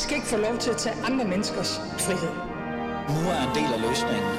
skal ikke få lov til at tage andre menneskers frihed. Nu er en del af løsningen.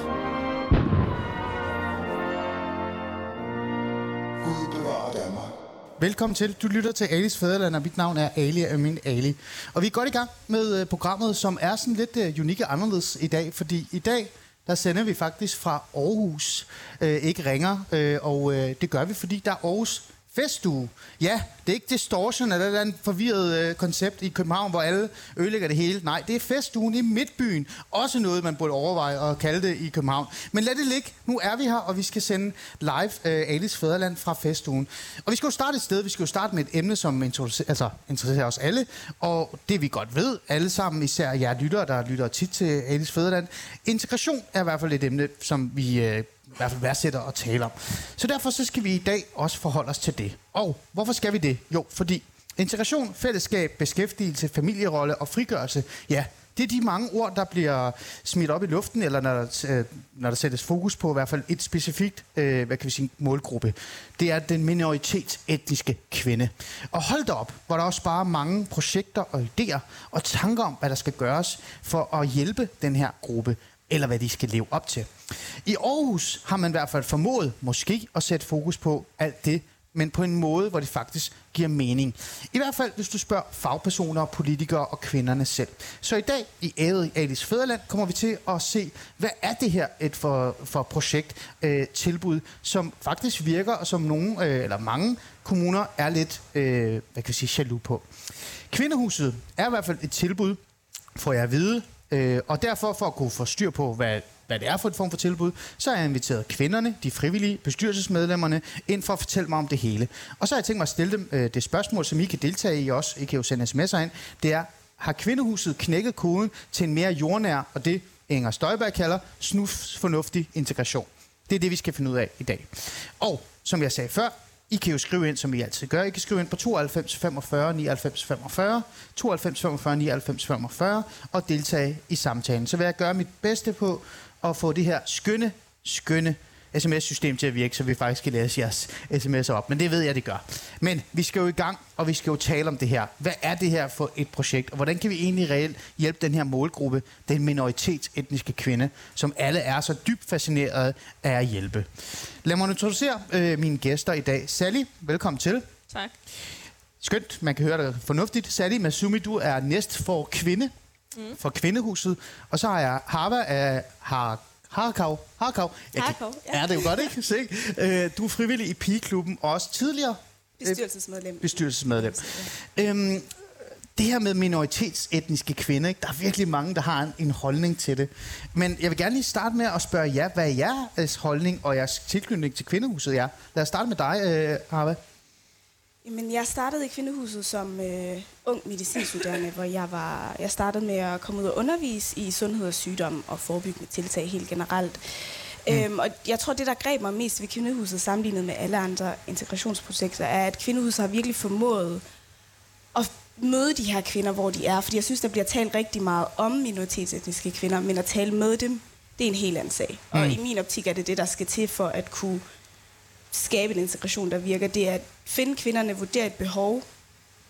Gud bevarer Danmark. Velkommen til. Du lytter til Alis Fæderland, og mit navn er Ali Amin Ali. Og vi er godt i gang med øh, programmet, som er sådan lidt uh, unikt og anderledes i dag, fordi i dag der sender vi faktisk fra Aarhus, øh, ikke ringer, øh, og øh, det gør vi, fordi der er Aarhus festuge. Ja, det er ikke distortion eller et eller andet forvirret øh, koncept i København, hvor alle ødelægger det hele. Nej, det er festugen i Midtbyen. Også noget, man burde overveje at kalde det i København. Men lad det ligge. Nu er vi her, og vi skal sende live øh, Alice Fæderland fra festugen. Og vi skal jo starte et sted. Vi skal jo starte med et emne, som interesserer, altså, interesserer os alle. Og det vi godt ved, alle sammen, især jer lyttere, der lytter tit til Alice Fæderland. Integration er i hvert fald et emne, som vi... Øh, i hvert fald værdsætter at tale om. Så derfor så skal vi i dag også forholde os til det. Og hvorfor skal vi det? Jo, fordi integration, fællesskab, beskæftigelse, familierolle og frigørelse, ja, det er de mange ord, der bliver smidt op i luften, eller når der, øh, når der sættes fokus på i hvert fald et specifikt øh, hvad kan vi sige, målgruppe. Det er den minoritetsetniske kvinde. Og hold da op, hvor der også bare mange projekter og idéer og tanker om, hvad der skal gøres for at hjælpe den her gruppe eller hvad de skal leve op til. I Aarhus har man i hvert fald formået måske at sætte fokus på alt det, men på en måde, hvor det faktisk giver mening. I hvert fald, hvis du spørger fagpersoner, politikere og kvinderne selv. Så i dag i Æret i Alice Fæderland kommer vi til at se, hvad er det her et for, for projekt, øh, tilbud, som faktisk virker, og som nogle, øh, eller mange kommuner er lidt, øh, hvad kan jeg sige, jaloux på. Kvindehuset er i hvert fald et tilbud, får jeg at vide, Øh, og derfor, for at kunne få styr på, hvad, hvad det er for et form for tilbud, så har jeg inviteret kvinderne, de frivillige, bestyrelsesmedlemmerne, ind for at fortælle mig om det hele. Og så har jeg tænkt mig at stille dem øh, det spørgsmål, som I kan deltage i også. I kan jo sende sms'er ind. Det er, har kvindehuset knækket koden til en mere jordnær, og det Inger Støjberg kalder snusfornuftig integration? Det er det, vi skal finde ud af i dag. Og som jeg sagde før, i kan jo skrive ind, som I altid gør. I kan skrive ind på 92 45 99 45, 92 45 99 45 og deltage i samtalen. Så vil jeg gøre mit bedste på at få det her skønne, skønne sms-system til at virke, så vi faktisk kan læse jeres sms'er op. Men det ved jeg, det gør. Men vi skal jo i gang, og vi skal jo tale om det her. Hvad er det her for et projekt, og hvordan kan vi egentlig reelt hjælpe den her målgruppe, den minoritetsetniske kvinde, som alle er så dybt fascineret af at hjælpe. Lad mig introducere øh, mine gæster i dag. Sally, velkommen til. Tak. Skønt, man kan høre det fornuftigt. Sally Masumi, du er næst for kvinde mm. for Kvindehuset. Og så har jeg Harva af Har Harkav. Harkav. Harkav, ja. Er det jo godt, ikke? Se. Øh, du er frivillig i pigeklubben, og også tidligere bestyrelsesmedlem. bestyrelsesmedlem. Øhm, det her med minoritetsetniske kvinder, ikke? der er virkelig mange, der har en, en holdning til det. Men jeg vil gerne lige starte med at spørge jer, hvad er jeres holdning og jeres tilknytning til kvindehuset er? Lad os starte med dig, øh, Harve. Jamen, jeg startede i Kvindehuset som øh, ung medicinstuderende, hvor jeg var jeg startede med at komme ud og undervise i sundhed og sygdom og forebyggende tiltag helt generelt. Mm. Øhm, og jeg tror, det, der greb mig mest ved Kvindehuset sammenlignet med alle andre integrationsprojekter, er, at Kvindehuset har virkelig formået at møde de her kvinder, hvor de er. Fordi jeg synes, der bliver talt rigtig meget om minoritetsetniske kvinder, men at tale med dem, det er en helt anden sag. Mm. Og i min optik er det det, der skal til for at kunne skabe en integration, der virker. Det er at finde kvinderne, vurdere et behov,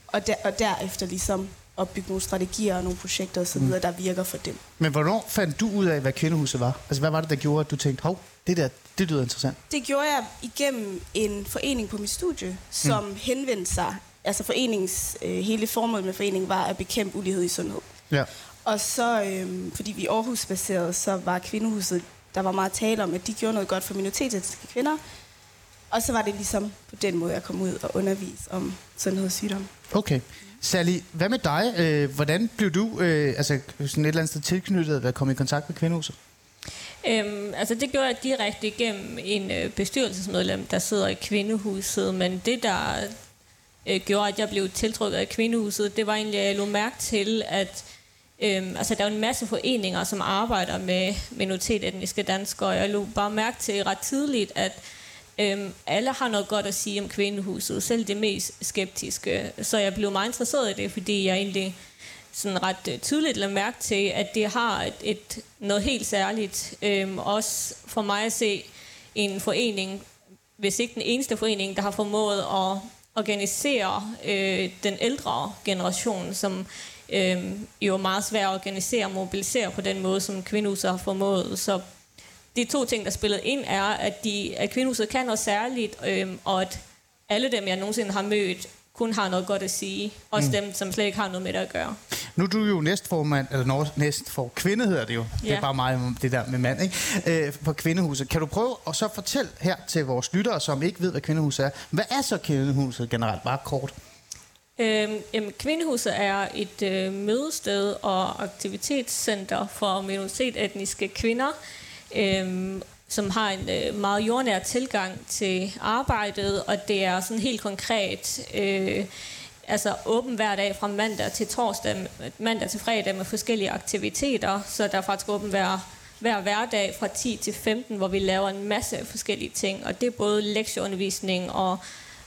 og, der, og derefter ligesom opbygge nogle strategier og nogle projekter osv., mm. der virker for dem. Men hvornår fandt du ud af, hvad kvindehuset var? Altså, hvad var det, der gjorde, at du tænkte, hov, det der, det lyder interessant? Det gjorde jeg igennem en forening på mit studie, som mm. henvendte sig. Altså forenings, øh, hele formålet med foreningen var at bekæmpe ulighed i sundhed. Ja. Og så, øh, fordi vi er Aarhus-baseret, så var kvindehuset, der var meget tale om, at de gjorde noget godt for minoritetsetniske kvinder, og så var det ligesom på den måde, jeg kom ud og undervise om sundhed og sygdom. Okay. Sally, hvad med dig? Øh, hvordan blev du øh, altså, sådan et eller andet sted tilknyttet at komme i kontakt med Kvindehuset? Øhm, altså det gjorde jeg direkte igennem en øh, bestyrelsesmedlem, der sidder i Kvindehuset, men det der øh, gjorde, at jeg blev tiltrukket af Kvindehuset, det var egentlig, at jeg lå mærke til, at Øhm, altså, der er jo en masse foreninger, som arbejder med minoritetsetniske danskere, og jeg lå bare mærke til ret tidligt, at Øhm, alle har noget godt at sige om kvindehuset, selv det mest skeptiske. Så jeg blev meget interesseret i det, fordi jeg egentlig sådan ret øh, tydeligt lagt mærke til, at det har et, et noget helt særligt. Øhm, også for mig at se en forening, hvis ikke den eneste forening, der har formået at organisere øh, den ældre generation, som øh, jo meget svært at organisere og mobilisere på den måde, som kvindehuset har formået. Så de to ting, der spillede ind, er, at, de, at kvindehuset kan noget særligt, øh, og at alle dem, jeg nogensinde har mødt, kun har noget godt at sige. Også mm. dem, som slet ikke har noget med det at gøre. Nu er du jo næstformand, eller når, næst for kvinde hedder det jo. Ja. Det er bare mig, det der med mand, ikke? Øh, for kvindehuset. Kan du prøve at så fortælle her til vores lyttere, som ikke ved, hvad kvindehuset er. Hvad er så kvindehuset generelt? Bare kort. Øhm, jamen, Kvindehuset er et øh, mødested og aktivitetscenter for minoritetsetniske kvinder, øhm, som har en øh, meget jordnær tilgang til arbejdet, og det er sådan helt konkret øh, altså åben hver dag fra mandag til torsdag, mandag til fredag med forskellige aktiviteter, så der er faktisk åben hver, hver hverdag fra 10 til 15, hvor vi laver en masse forskellige ting, og det er både lektieundervisning og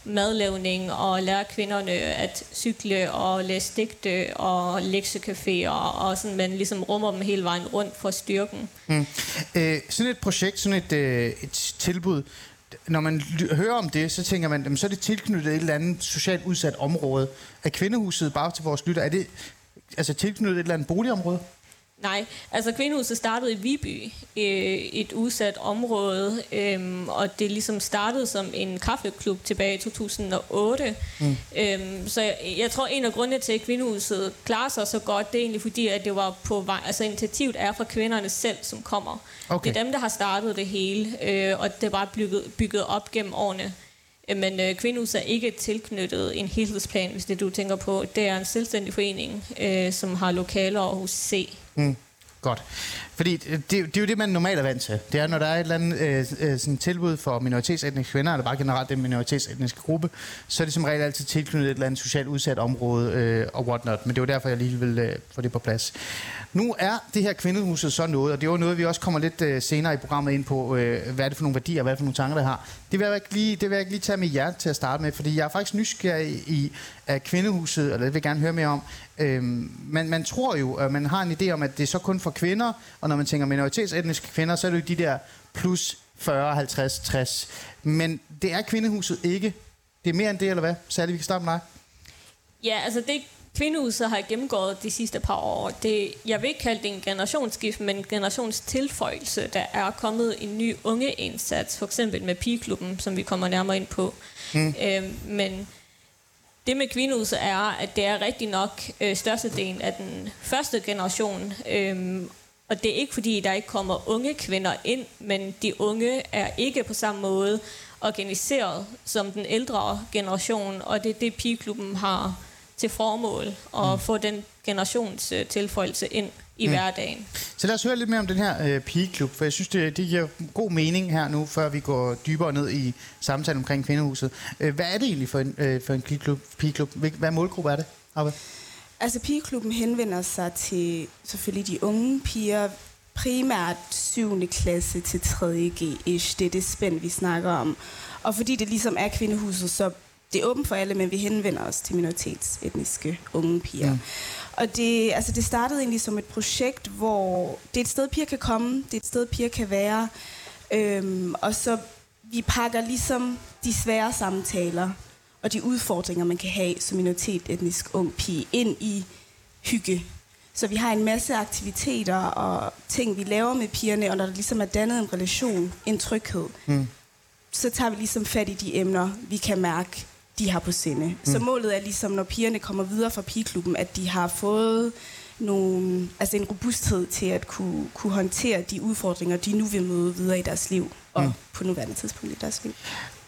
madlavning og lære kvinderne at cykle og læse digte og lektiecaféer og sådan, men ligesom rummer dem hele vejen rundt for styrken. Mm. Øh, sådan et projekt, sådan et, øh, et tilbud, når man hører om det, så tænker man, jamen, så er det tilknyttet et eller andet socialt udsat område. Er kvindehuset, bare til vores lytter, er det altså tilknyttet et eller andet boligområde? Nej, altså Kvindehuset startede i Viby, øh, et udsat område, øhm, og det ligesom startede som en kaffeklub tilbage i 2008. Mm. Øhm, så jeg, jeg tror, en af grundene til, at Kvindehuset klarer sig så godt, det er egentlig fordi, at det var på vej, altså initiativet er fra kvinderne selv, som kommer. Okay. Det er dem, der har startet det hele, øh, og det er bare bygget, bygget op gennem årene. Men øh, Kvindehuset er ikke tilknyttet en helhedsplan, hvis det du tænker på. Det er en selvstændig forening, øh, som har lokaler hos C. Mm. Godt. Fordi øh, det, det er jo det, man normalt er vant til. Det er, når der er et eller andet øh, øh, sådan tilbud for minoritetsetniske kvinder, eller bare generelt den minoritetsetniske gruppe, så er det som regel altid tilknyttet et eller andet socialt udsat område øh, og whatnot. Men det var derfor, jeg lige ville øh, få det på plads. Nu er det her kvindehuset så noget, og det er jo noget, vi også kommer lidt øh, senere i programmet ind på, øh, hvad er det for nogle værdier, hvad er det for nogle tanker, der har. Det vil jeg ikke lige, det vil jeg ikke lige tage med jer til at starte med, fordi jeg er faktisk nysgerrig i, at kvindehuset, eller det vil jeg gerne høre mere om, Øhm, man, man tror jo, at man har en idé om, at det er så kun for kvinder, og når man tænker minoritetsetniske kvinder, så er det jo de der plus 40, 50, 60. Men det er kvindehuset ikke. Det er mere end det, eller hvad? Særligt, vi kan starte med dig. Ja, altså det kvindehuset har gennemgået de sidste par år, det, jeg vil ikke kalde det en generationsskift, men en generationstilføjelse. Der er kommet en ny unge indsats, for eksempel med pigeklubben, som vi kommer nærmere ind på. Mm. Øhm, men det med kvindehuset er, at det er rigtig nok øh, størstedelen af den første generation. Øhm, og det er ikke fordi, der ikke kommer unge kvinder ind, men de unge er ikke på samme måde organiseret som den ældre generation, og det er det, pigeklubben har til formål at mm. få den generations øh, tilføjelse ind i mm. hverdagen. Så lad os høre lidt mere om den her øh, pigeklub, for jeg synes, det, det giver god mening her nu, før vi går dybere ned i samtalen omkring kvindehuset. Øh, hvad er det egentlig for en, øh, for en pigeklub? pigeklub? Hvad målgruppe er det? Arve? Altså pigeklubben henvender sig til selvfølgelig de unge piger, primært 7. klasse til 3. G-ish. Det er det spænd, vi snakker om. Og fordi det ligesom er kvindehuset, så det er åbent for alle, men vi henvender os til minoritetsetniske unge piger. Mm. Og det, altså det startede egentlig som et projekt, hvor det er et sted, piger kan komme, det er et sted, piger kan være. Øhm, og så vi pakker ligesom de svære samtaler og de udfordringer, man kan have som minoritetsetnisk ung pige, ind i hygge. Så vi har en masse aktiviteter og ting, vi laver med pigerne, og når der ligesom er dannet en relation, en tryghed, mm. så tager vi ligesom fat i de emner, vi kan mærke, de har på sinde. Mm. Så målet er ligesom, når pigerne kommer videre fra pigeklubben, at de har fået nogle, altså en robusthed til at kunne, kunne håndtere de udfordringer, de nu vil møde videre i deres liv, og mm. på nuværende tidspunkt i deres liv.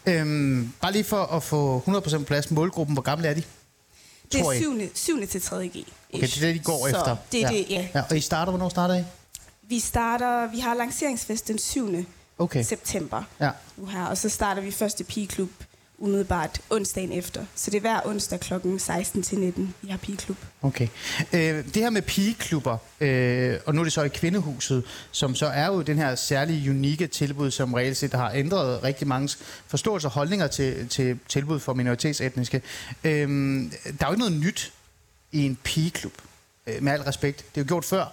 Øhm, bare lige for at få 100% plads målgruppen, hvor gamle er de? Det er I? 7. 7. til 3. G. Okay, det er det, de går så efter. det er det, ja. ja. Og I starter, hvornår starter I? Vi starter, vi har lanceringsfest den 7. Okay. september Ja. nu her, og så starter vi første pigeklub umiddelbart onsdagen efter. Så det er hver onsdag kl. 16 til 19, vi har pigeklub. Okay. Øh, det her med pigeklubber, øh, og nu er det så i Kvindehuset, som så er jo den her særlige unikke tilbud, som reelt set har ændret rigtig mange forståelser og holdninger til, til tilbud for minoritetsetniske. Øh, der er jo ikke noget nyt i en pigeklub, øh, med al respekt. Det er jo gjort før.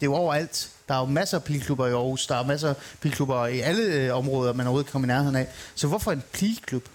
Det er jo overalt. Der er jo masser af pigeklubber i Aarhus. Der er masser af pigeklubber i alle øh, områder, man overhovedet kan komme i nærheden af. Så hvorfor en pigeklub?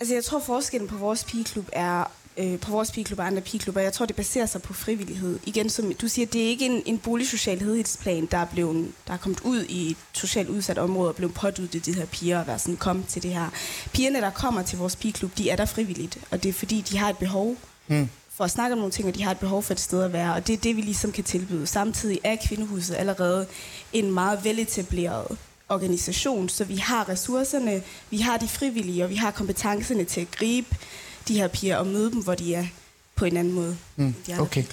Altså jeg tror forskellen på vores pigeklub er øh, på vores pigeklub og andre pigeklubber. Jeg tror, det baserer sig på frivillighed. Igen, som du siger, det er ikke en, en boligsocial helhedsplan, der er, blevet, der er kommet ud i et socialt udsat område og blevet påduttet de her piger og være sådan, kom til det her. Pigerne, der kommer til vores pigeklub, de er der frivilligt, og det er fordi, de har et behov mm. for at snakke om nogle ting, og de har et behov for et sted at være, og det er det, vi ligesom kan tilbyde. Samtidig er Kvindehuset allerede en meget veletableret organisation, så vi har ressourcerne, vi har de frivillige, og vi har kompetencerne til at gribe de her piger og møde dem, hvor de er på en anden måde. Mm, okay.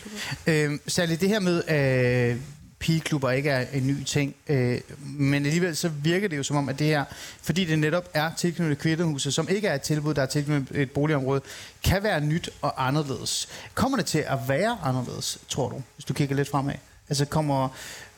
Øh, særligt det her med, øh, pigeklubber ikke er en ny ting, øh, men alligevel så virker det jo som om, at det her, fordi det netop er tilknyttet kvindehuset, som ikke er et tilbud, der er tilknyttet et boligområde, kan være nyt og anderledes. Kommer det til at være anderledes, tror du, hvis du kigger lidt fremad? Altså kommer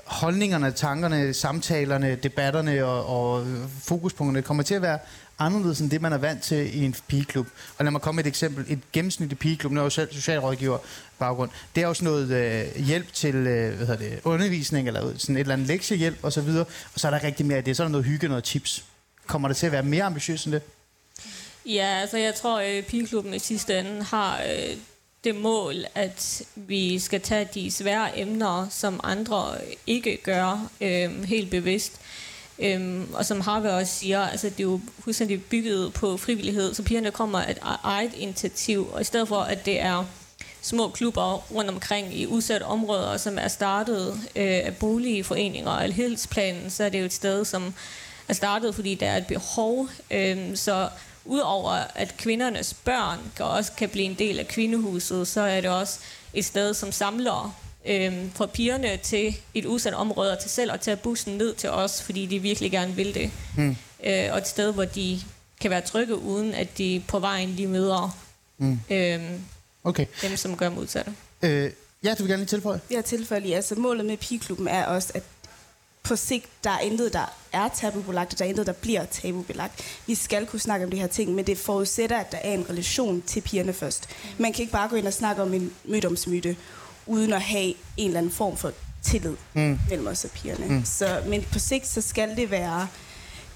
holdningerne, tankerne, samtalerne, debatterne og, og fokuspunkterne kommer til at være anderledes end det, man er vant til i en pigeklub. Og lad mig komme med et eksempel. Et gennemsnitligt pigeklub, nu er jeg jo selv socialrådgiver baggrund, det er også noget øh, hjælp til øh, hvad det, undervisning, eller sådan et eller andet lektiehjælp osv., og, så videre. og så er der rigtig mere af det. Så er der noget hygge, noget tips. Kommer det til at være mere ambitiøst end det? Ja, altså jeg tror, at pigeklubben i sidste ende har øh, det mål, at vi skal tage de svære emner, som andre ikke gør, øh, helt bevidst. Øhm, og som Harvey også siger, altså det er jo fuldstændig bygget på frivillighed, så pigerne kommer et e- eget initiativ, og i stedet for, at det er små klubber rundt omkring i udsatte områder, som er startet øh, af boligforeninger og helhedsplanen, så er det jo et sted, som er startet, fordi der er et behov. Øh, så udover at kvindernes børn også kan blive en del af kvindehuset, så er det også et sted, som samler øh, for pigerne til et udsat område og til selv at tage bussen ned til os, fordi de virkelig gerne vil det. Mm. Øh, og et sted, hvor de kan være trygge, uden at de på vejen lige møder mm. øh, okay. dem, som gør modsatte. Øh, ja, du vil gerne lige tilføje? Ja, tilføje lige. Altså, målet med pigeklubben er også, at på sigt, der er intet, der er tabubelagt, og der er intet, der bliver tabubelagt. Vi skal kunne snakke om de her ting, men det forudsætter, at der er en relation til pigerne først. Man kan ikke bare gå ind og snakke om en mødomsmyte, uden at have en eller anden form for tillid mm. mellem os og pigerne. Mm. Så, men på sigt, så skal det være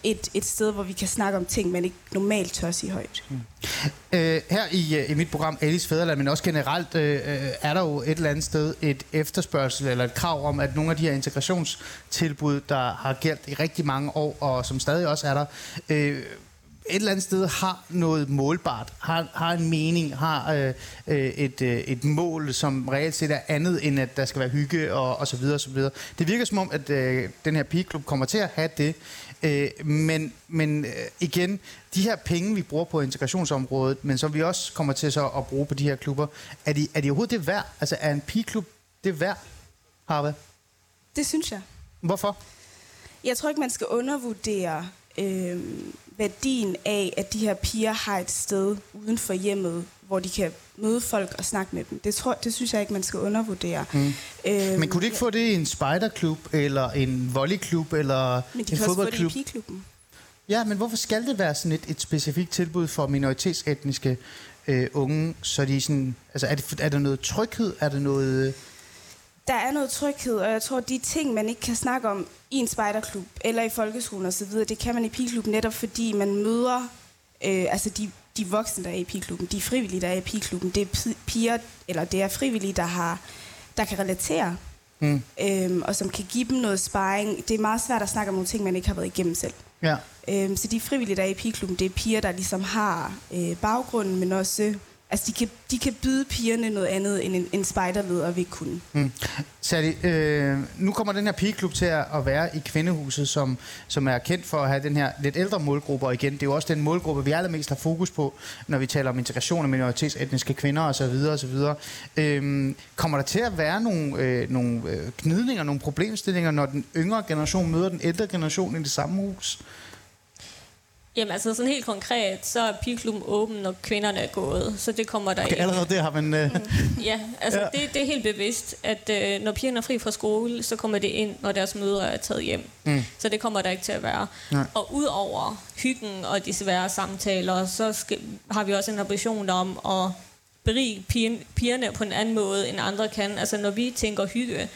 et, et sted, hvor vi kan snakke om ting, man ikke normalt tør sige højt. Mm. Øh, her i, øh, i mit program Alice Fæderland, men også generelt, øh, øh, er der jo et eller andet sted et efterspørgsel eller et krav om, at nogle af de her integrationstilbud, der har gældt i rigtig mange år, og som stadig også er der, øh, et eller andet sted har noget målbart, har, har en mening, har øh, øh, et, øh, et mål, som reelt set er andet end, at der skal være hygge og, og så videre og så videre. Det virker som om, at øh, den her pigeklub kommer til at have det, øh, men, men øh, igen, de her penge, vi bruger på integrationsområdet, men som vi også kommer til så at bruge på de her klubber, er de, er de overhovedet det værd? Altså er en pigeklub det værd, Harve? Det synes jeg. Hvorfor? Jeg tror ikke, man skal undervurdere øh, værdien af, at de her piger har et sted uden for hjemmet, hvor de kan møde folk og snakke med dem. Det, tror, det synes jeg ikke, man skal undervurdere. Mm. Øhm, men kunne du ikke få det i en spejderklub, eller en volleyklub, eller men de en kan fodboldklub? også få det i pigeklubben. Ja, men hvorfor skal det være sådan et, et specifikt tilbud for minoritetsetniske øh, unge? Så de sådan, altså er, det, er der noget tryghed? Er der noget... Øh, der er noget tryghed, og jeg tror, de ting, man ikke kan snakke om i en spejderklub eller i folkeskolen osv., det kan man i pigeklubben netop, fordi man møder øh, altså de, de voksne, der er i pigeklubben, de frivillige, der er i pigeklubben. Det er piger, eller det er frivillige, der, har, der kan relatere, mm. øhm, og som kan give dem noget sparring. Det er meget svært at snakke om nogle ting, man ikke har været igennem selv. Ja. Øhm, så de frivillige, der er i pigeklubben, det er piger, der ligesom har øh, baggrunden, men også Altså, de kan, de kan byde pigerne noget andet, end en, en spejderleder vil kunne. Mm. Sally, øh, nu kommer den her pigeklub til at være i Kvindehuset, som, som er kendt for at have den her lidt ældre målgruppe, og igen, det er jo også den målgruppe, vi allermest har fokus på, når vi taler om integration af minoritetsetniske kvinder osv. osv. Øh, kommer der til at være nogle, øh, nogle knidninger, gnidninger, nogle problemstillinger, når den yngre generation møder den ældre generation i det samme hus? Jamen altså sådan helt konkret, så er pigeklubben åben, når kvinderne er gået, så det kommer der okay, ikke. allerede der har man... Uh... Mm. Ja, altså ja. Det, det er helt bevidst, at uh, når pigerne er fri fra skole, så kommer det ind, når deres mødre er taget hjem. Mm. Så det kommer der ikke til at være. Nej. Og udover hyggen og de svære samtaler, så skal, har vi også en ambition om at berige pigerne på en anden måde, end andre kan. Altså når vi tænker hygge,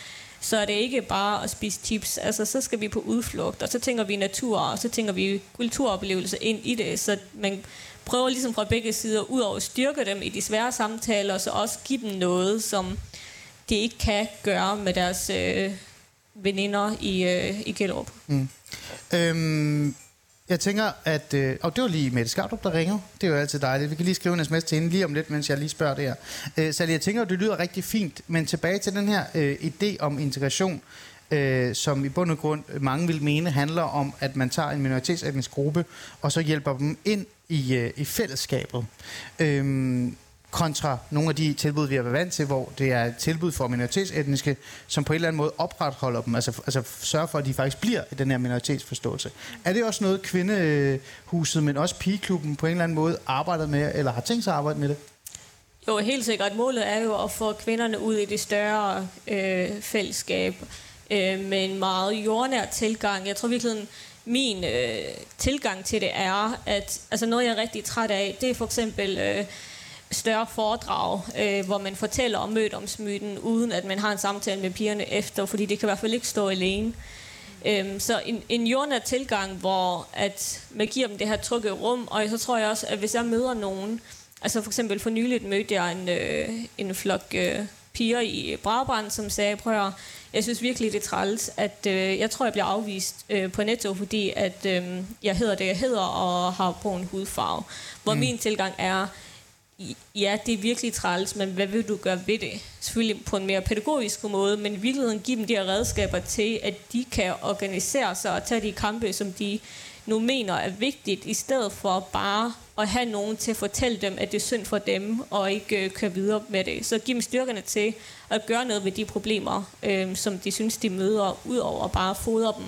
så er det ikke bare at spise chips. Altså, så skal vi på udflugt, og så tænker vi natur, og så tænker vi kulturoplevelse ind i det. Så man prøver ligesom fra begge sider, ud over at styrke dem i de svære samtaler, så også give dem noget, som de ikke kan gøre med deres øh, veninder i, øh, i Gellerup. Mm. Øhm, jeg tænker, at... Øh, og det var lige Mette Skardrup, der ringer. Det er jo altid dejligt. Vi kan lige skrive en sms til hende lige om lidt, mens jeg lige spørger det her. Øh, så jeg tænker, at det lyder rigtig fint. Men tilbage til den her øh, idé om integration, øh, som i bund og grund mange vil mene handler om, at man tager en minoritetsetnisk gruppe, og så hjælper dem ind i, øh, i fællesskabet. Øh, kontra nogle af de tilbud, vi har været vant til, hvor det er et tilbud for minoritetsetniske, som på en eller anden måde opretholder dem, altså, altså sørger for, at de faktisk bliver i den her minoritetsforståelse. Er det også noget, kvindehuset, men også pigeklubben på en eller anden måde arbejder med, eller har tænkt sig at arbejde med det? Jo, helt sikkert. Målet er jo at få kvinderne ud i det større øh, fællesskab øh, med en meget jordnær tilgang. Jeg tror virkelig, min øh, tilgang til det er, at altså noget, jeg er rigtig træt af, det er for eksempel... Øh, større foredrag, øh, hvor man fortæller om mødomsmyten, uden at man har en samtale med pigerne efter, fordi det kan i hvert fald ikke stå alene. Øhm, så en, en jordnær tilgang, hvor at man giver dem det her trygge rum, og så tror jeg også, at hvis jeg møder nogen, altså for eksempel for nyligt mødte jeg en, øh, en flok øh, piger i Brabrand, som sagde, prøv at, jeg synes virkelig, det er træls, at øh, jeg tror, jeg bliver afvist øh, på netto, fordi at øh, jeg hedder det, jeg hedder, og har brun hudfarve. Hvor mm. min tilgang er, ja, det er virkelig træls, men hvad vil du gøre ved det? Selvfølgelig på en mere pædagogisk måde, men i virkeligheden give dem de her redskaber til, at de kan organisere sig og tage de kampe, som de nu mener er vigtigt, i stedet for bare at have nogen til at fortælle dem, at det er synd for dem, og ikke øh, køre videre med det. Så giv dem styrkerne til at gøre noget ved de problemer, øh, som de synes, de møder, ud over bare fodre dem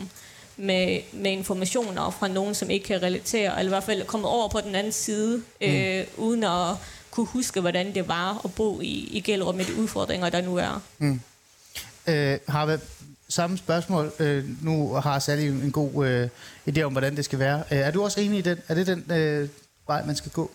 med, med informationer fra nogen, som ikke kan relatere, eller i hvert fald komme over på den anden side, øh, mm. uden at kunne huske, hvordan det var at bo i, i Gellerup med de udfordringer, der nu er. Mm. Øh, Harve, samme spørgsmål. Øh, nu har Sally en god øh, idé om, hvordan det skal være. Øh, er du også enig i den? Er det den øh, vej, man skal gå?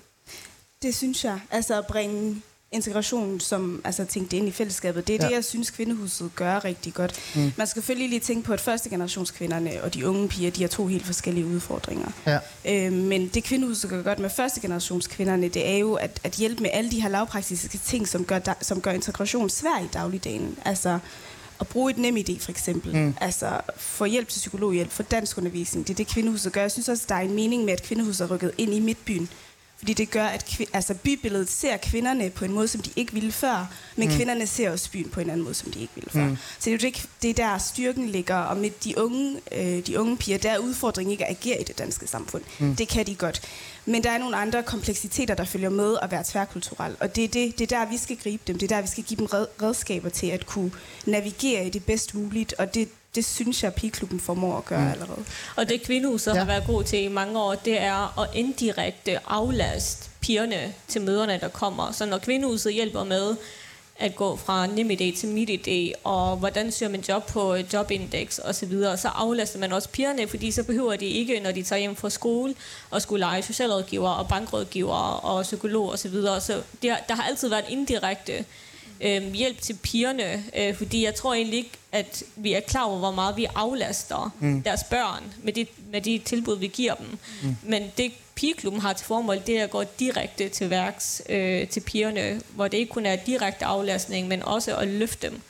Det synes jeg. Altså at bringe integration, som altså tænkte ind i fællesskabet. Det er ja. det, jeg synes, kvindehuset gør rigtig godt. Mm. Man skal selvfølgelig lige tænke på, at første generationskvinderne og de unge piger, de har to helt forskellige udfordringer. Ja. Øh, men det kvindehuset gør godt med første generationskvinderne, det er jo at, at hjælpe med alle de her lavpraktiske ting, som gør, som gør integration svær i dagligdagen. Altså at bruge et nem idé for eksempel. Mm. Altså få hjælp til psykologhjælp, få dansk undervisning. Det er det, kvindehuset gør. Jeg synes også, der er en mening med, at kvindehuset er rykket ind i midtbyen fordi det gør, at altså, bybilledet ser kvinderne på en måde, som de ikke ville før, men mm. kvinderne ser også byen på en anden måde, som de ikke ville før. Mm. Så det er jo det, det er der styrken ligger, og med de unge, øh, de unge piger, der er udfordringen ikke at agere i det danske samfund. Mm. Det kan de godt. Men der er nogle andre kompleksiteter, der følger med at være tværkulturel, og det er, det, det er der, vi skal gribe dem. Det er der, vi skal give dem redskaber til at kunne navigere i det bedst muligt, og det, det synes jeg, at pigeklubben formår at gøre mm. allerede. Og det kvindehuset ja. har været god til i mange år, det er at indirekte aflaste pigerne til møderne, der kommer. Så når kvindehuset hjælper med at gå fra NemID til MitID, og hvordan søger man job på Jobindex osv., så, så aflaster man også pigerne, fordi så behøver de ikke, når de tager hjem fra skole, og skulle lege socialrådgiver og bankrådgiver og psykolog osv. Så, videre. så der, der har altid været indirekte øh, hjælp til pigerne, øh, fordi jeg tror egentlig ikke, at vi er klar over, hvor meget vi aflaster mm. deres børn med de, med de tilbud, vi giver dem. Mm. Men det pigeklubben har til formål, det er at gå direkte til værks øh, til pigerne, hvor det ikke kun er direkte aflastning, men også at løfte dem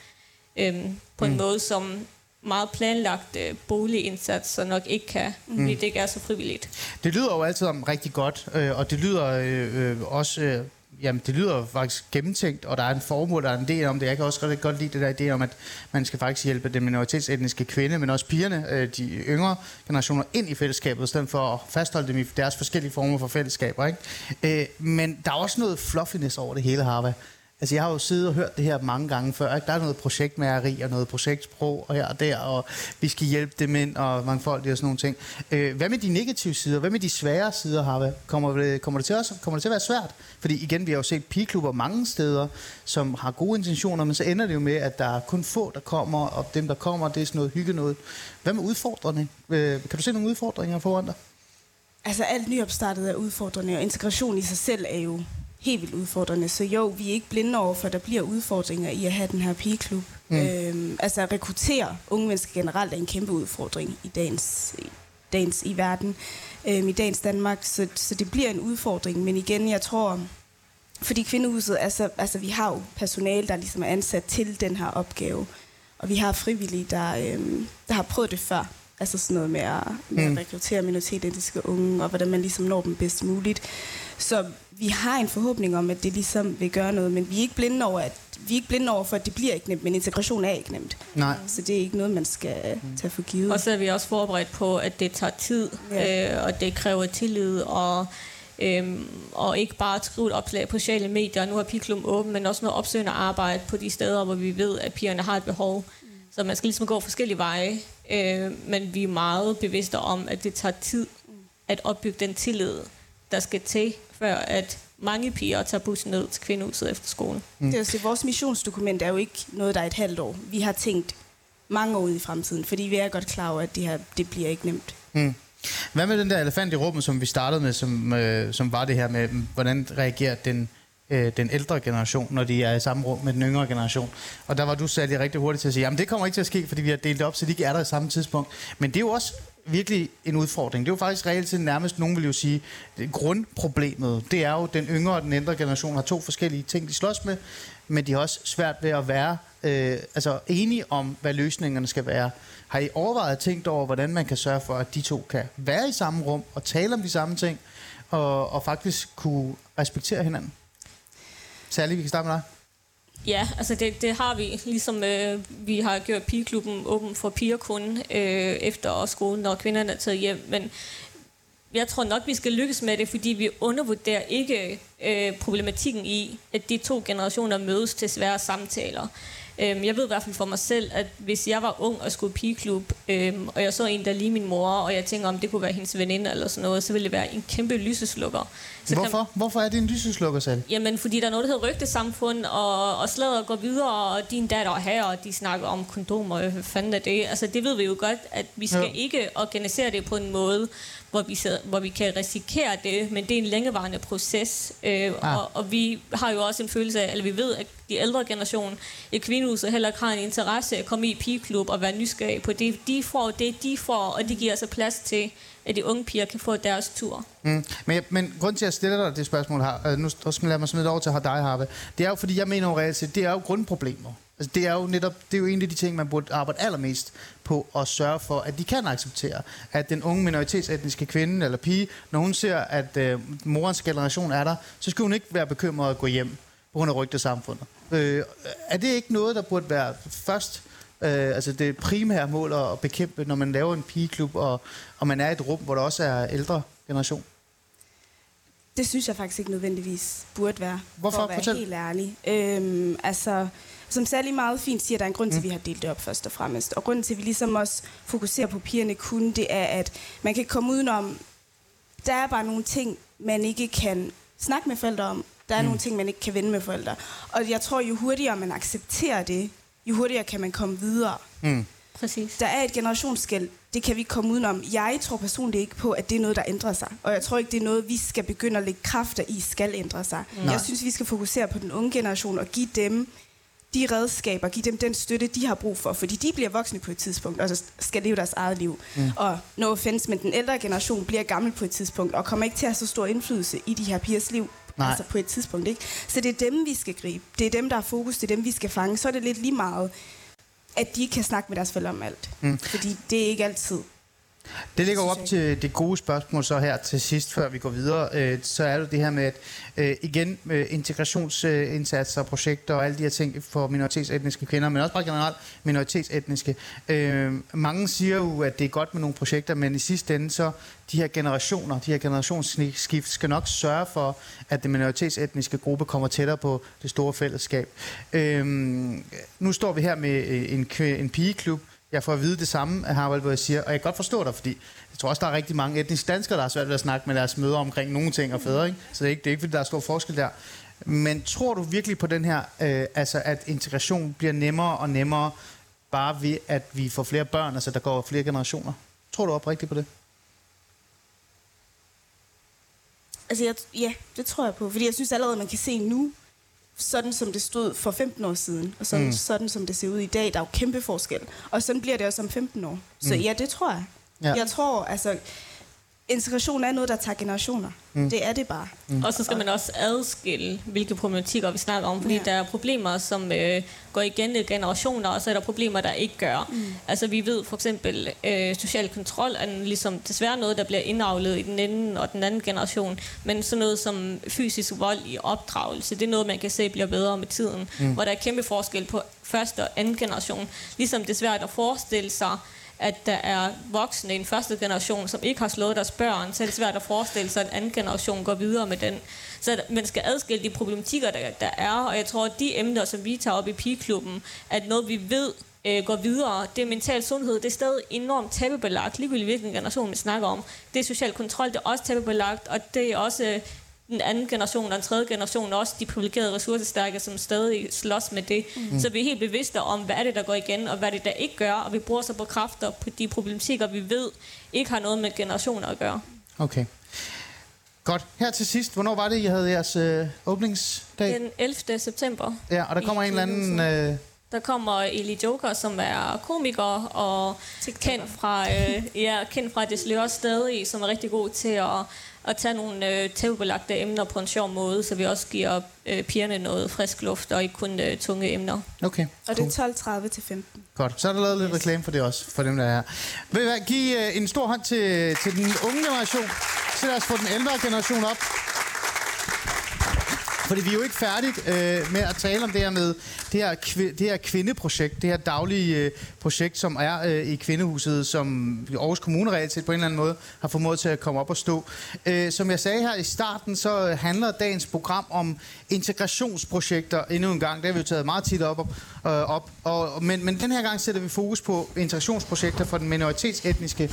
øh, på mm. en måde, som meget planlagt øh, boligindsatser nok ikke kan, mm. fordi det ikke er så frivilligt. Det lyder jo altid om rigtig godt, øh, og det lyder øh, øh, også... Øh, Jamen, det lyder faktisk gennemtænkt, og der er en formål, der er en del om det. Jeg kan også rigtig godt lide det der idé om, at man skal faktisk hjælpe den minoritetsetniske kvinde, men også pigerne, øh, de yngre generationer, ind i fællesskabet, i stedet for at fastholde dem i deres forskellige former for fællesskaber. Ikke? Øh, men der er også noget fluffiness over det hele, Harvey. Altså, jeg har jo siddet og hørt det her mange gange før. Ikke? Der er noget projektmæreri og noget projektsprog og her og der, og vi skal hjælpe dem ind og mangfoldige og sådan nogle ting. Øh, hvad med de negative sider? Hvad med de svære sider, Harve? Kommer det, kommer det, til, os? kommer det til at være svært? Fordi igen, vi har jo set pigeklubber mange steder, som har gode intentioner, men så ender det jo med, at der er kun få, der kommer, og dem, der kommer, det er sådan noget hygge noget. Hvad med udfordrende? Øh, kan du se nogle udfordringer foran dig? Altså alt nyopstartet er udfordrende, og integration i sig selv er jo helt vildt udfordrende. Så jo, vi er ikke blinde over for, at der bliver udfordringer i at have den her pigeklub. Mm. Øhm, altså at rekruttere unge mennesker generelt er en kæmpe udfordring i dagens, i, dagens i verden, øhm, i dagens Danmark. Så, så det bliver en udfordring. Men igen, jeg tror, fordi kvindehuset, altså, altså vi har jo personale, der ligesom er ansat til den her opgave. Og vi har frivillige, der, øhm, der har prøvet det før. Altså sådan noget med at, med at rekruttere minoritetsetniske unge, og hvordan man ligesom når dem bedst muligt. Så vi har en forhåbning om, at det ligesom vil gøre noget, men vi er ikke blinde over, at vi er ikke blinde over for, at det bliver ikke nemt, men integration er ikke nemt. Nej. Så det er ikke noget, man skal tage for givet. Og så er vi også forberedt på, at det tager tid, Ja. øh, og det kræver tillid, og, øhm, og ikke bare at skrive et opslag på sociale medier, nu har pigeklubben åben, men også noget opsøgende arbejde på de steder, hvor vi ved, at pigerne har et behov. Så man skal ligesom gå forskellige veje, øh, men vi er meget bevidste om, at det tager tid at opbygge den tillid, der skal til, før at mange piger tager bussen ned til kvindehuset efter skolen. Mm. Det er også, det. vores missionsdokument er jo ikke noget, der er et halvt år. Vi har tænkt mange år ud i fremtiden, fordi vi er godt klar over, at det her det bliver ikke nemt. Mm. Hvad med den der elefant i rummet, som vi startede med, som, øh, som var det her med, hvordan reagerer den, øh, den ældre generation, når de er i samme rum med den yngre generation? Og der var du særlig rigtig hurtigt til at sige, jamen det kommer ikke til at ske, fordi vi har delt op, så de ikke er der i samme tidspunkt. Men det er jo også virkelig en udfordring. Det er jo faktisk reelt set nærmest, nogen vil jo sige, det grundproblemet, det er jo, at den yngre og den ældre generation har to forskellige ting, de slås med, men de har også svært ved at være øh, altså enige om, hvad løsningerne skal være. Har I overvejet tænkt over, hvordan man kan sørge for, at de to kan være i samme rum og tale om de samme ting, og, og faktisk kunne respektere hinanden? Særligt, vi kan starte med dig. Ja, altså det, det har vi. Ligesom øh, vi har gjort pigeklubben åben for piger kun øh, efter skolen, når kvinderne er taget hjem. Men jeg tror nok, vi skal lykkes med det, fordi vi undervurderer ikke øh, problematikken i, at de to generationer mødes til svære samtaler. Øhm, jeg ved i hvert fald for mig selv, at hvis jeg var ung og skulle i pigeklub, øhm, og jeg så en, der lige min mor, og jeg tænker, om det kunne være hendes veninde eller sådan noget, så ville det være en kæmpe lyseslukker. Så kan- Hvorfor? Hvorfor er det en lyseslukker, Sally? Jamen, fordi der er noget, der hedder rygtesamfund, og, og slader går videre, og din datter og her, og de snakker om kondomer, hvad fanden er det? Altså, det ved vi jo godt, at vi skal Ja. ikke organisere det på en måde, hvor vi, hvor vi kan risikere det, men det er en længevarende proces. Øh, ah. og, og vi har jo også en følelse af, eller vi ved, at de ældre generation i kvindehuset heller ikke har en interesse at komme i pigeklub og være nysgerrig på det, de får, det de får, og det giver altså plads til, at de unge piger kan få deres tur. Mm. Men, jeg- men grund til, at jeg stiller dig det spørgsmål her, øh, nu skal jeg lade mig smide det over til dig, Harve, det er jo, fordi jeg mener jo reelt set, det er jo grundproblemer. Altså, det er jo netop, det er jo en af de ting, man burde arbejde allermest på at sørge for, at de kan acceptere, at den unge minoritetsetniske kvinde eller pige, når hun ser, at øh, morens generation er der, så skal hun ikke være bekymret at gå hjem på grund af rygtesamfundet. Øh, er det ikke noget, der burde være først, øh, altså det primære mål at bekæmpe, når man laver en pigeklub, og, og man er i et rum, hvor der også er ældre generation? Det synes jeg faktisk ikke nødvendigvis burde være. Hvorfor? For at være Fortæl. helt ærlig. Øhm, altså, som særlig meget fint siger, der er en grund til, at vi har delt det op først og fremmest. Og grunden til, at vi ligesom også fokuserer på pigerne kun, det er, at man kan komme udenom, der er bare nogle ting, man ikke kan snakke med forældre om. Der er mm. nogle ting, man ikke kan vende med forældre. Og jeg tror, jo hurtigere man accepterer det, jo hurtigere kan man komme videre. Mm. Præcis. Der er et generationsskæld, det kan vi ikke komme udenom. Jeg tror personligt ikke på, at det er noget, der ændrer sig. Og jeg tror ikke, det er noget, vi skal begynde at lægge kræfter i, skal ændre sig. Nej. Jeg synes, vi skal fokusere på den unge generation og give dem de redskaber, give dem den støtte, de har brug for. Fordi de bliver voksne på et tidspunkt, og så skal leve deres eget liv. Mm. Og no offense, men den ældre generation bliver gammel på et tidspunkt, og kommer ikke til at have så stor indflydelse i de her pigers liv. Nej. Altså på et tidspunkt, ikke? Så det er dem, vi skal gribe. Det er dem, der er fokus. Det er dem, vi skal fange. Så er det lidt lige meget, at de ikke kan snakke med deres forældre om alt. Mm. Fordi det er ikke altid. Det ligger op til det gode spørgsmål så her til sidst, før vi går videre. Øh, så er det det her med, at øh, igen med integrationsindsatser, projekter og alle de her ting for minoritetsetniske kvinder, men også bare generelt minoritetsetniske. Øh, mange siger jo, at det er godt med nogle projekter, men i sidste ende så de her generationer, de her generationsskift skal nok sørge for, at den minoritetsetniske gruppe kommer tættere på det store fællesskab. Øh, nu står vi her med øh, en, en pigeklub, jeg får at vide det samme af Harvard, hvor jeg siger, og jeg kan godt forstå dig, fordi jeg tror også, der er rigtig mange etniske danskere, der har svært ved at snakke med deres møder omkring nogle ting og fædre, ikke? så det er ikke, det er ikke, fordi der er stor forskel der. Men tror du virkelig på den her, øh, altså at integration bliver nemmere og nemmere, bare ved at vi får flere børn, altså der går flere generationer? Tror du oprigtigt på det? Altså, jeg, ja, det tror jeg på. Fordi jeg synes allerede, man kan se nu, sådan som det stod for 15 år siden, og sådan, mm. sådan som det ser ud i dag, der er jo kæmpe forskel. Og sådan bliver det også om 15 år. Så mm. ja, det tror jeg. Ja. Jeg tror, altså, integration er noget, der tager generationer. Mm. Det er det bare. Mm. Og så skal man også adskille, hvilke problematikker vi snakker om, fordi ja. der er problemer, som øh, går igen i generationer, og så er der problemer, der ikke gør. Mm. Altså vi ved for eksempel, øh, social kontrol er ligesom desværre noget, der bliver indavlet i den ene og den anden generation, men sådan noget som fysisk vold i opdragelse, det er noget, man kan se bliver bedre med tiden, mm. hvor der er kæmpe forskel på første og anden generation. Ligesom det er svært at forestille sig, at der er voksne i en første generation, som ikke har slået deres børn, så er det svært at forestille sig, at en anden generation går videre med den. Så man skal adskille de problematikker, der, der er, og jeg tror, at de emner, som vi tager op i pigeklubben, at noget vi ved øh, går videre. Det er mental sundhed, det er stadig enormt tabubelagt, ligegyldigt hvilken generation vi snakker om. Det er social kontrol, det er også tabubelagt, og det er også øh, den anden generation og den tredje generation, også de privilegerede ressourcestærke, som stadig slås med det. Mm. Så vi er helt bevidste om, hvad er det, der går igen, og hvad er det, der ikke gør, og vi bruger så på kræfter på de problematikker, vi ved ikke har noget med generationer at gøre. Okay. Godt. Her til sidst, hvornår var det, I havde jeres øh, åbningsdag? Den 11. september. Ja, og der kommer en eller anden... Øh, Der kommer Eli Joker, som er komiker og kendt fra, øh, ja, kendt fra Desløre stadig, som er rigtig god til at, at tage nogle øh, tabubelagte emner på en sjov måde, så vi også giver øh, pigerne noget frisk luft og ikke kun øh, tunge emner. okay. Og det er 12.30 til 15. Godt. Så er der lavet lidt reklame for det også, for dem, der er her. Vil give øh, en stor hånd til, til den unge generation. Så lad os få den ældre generation op. Fordi vi er jo ikke færdigt øh, med at tale om det her med det her, kvi, det her kvindeprojekt, det her daglige øh, projekt, som er øh, i Kvindehuset, som Aarhus Kommune reelt set på en eller anden måde har formået til at komme op og stå. Øh, som jeg sagde her i starten, så handler dagens program om integrationsprojekter endnu en gang. Det har vi jo taget meget tit op. op, øh, op og, men, men den her gang sætter vi fokus på integrationsprojekter for den minoritetsetniske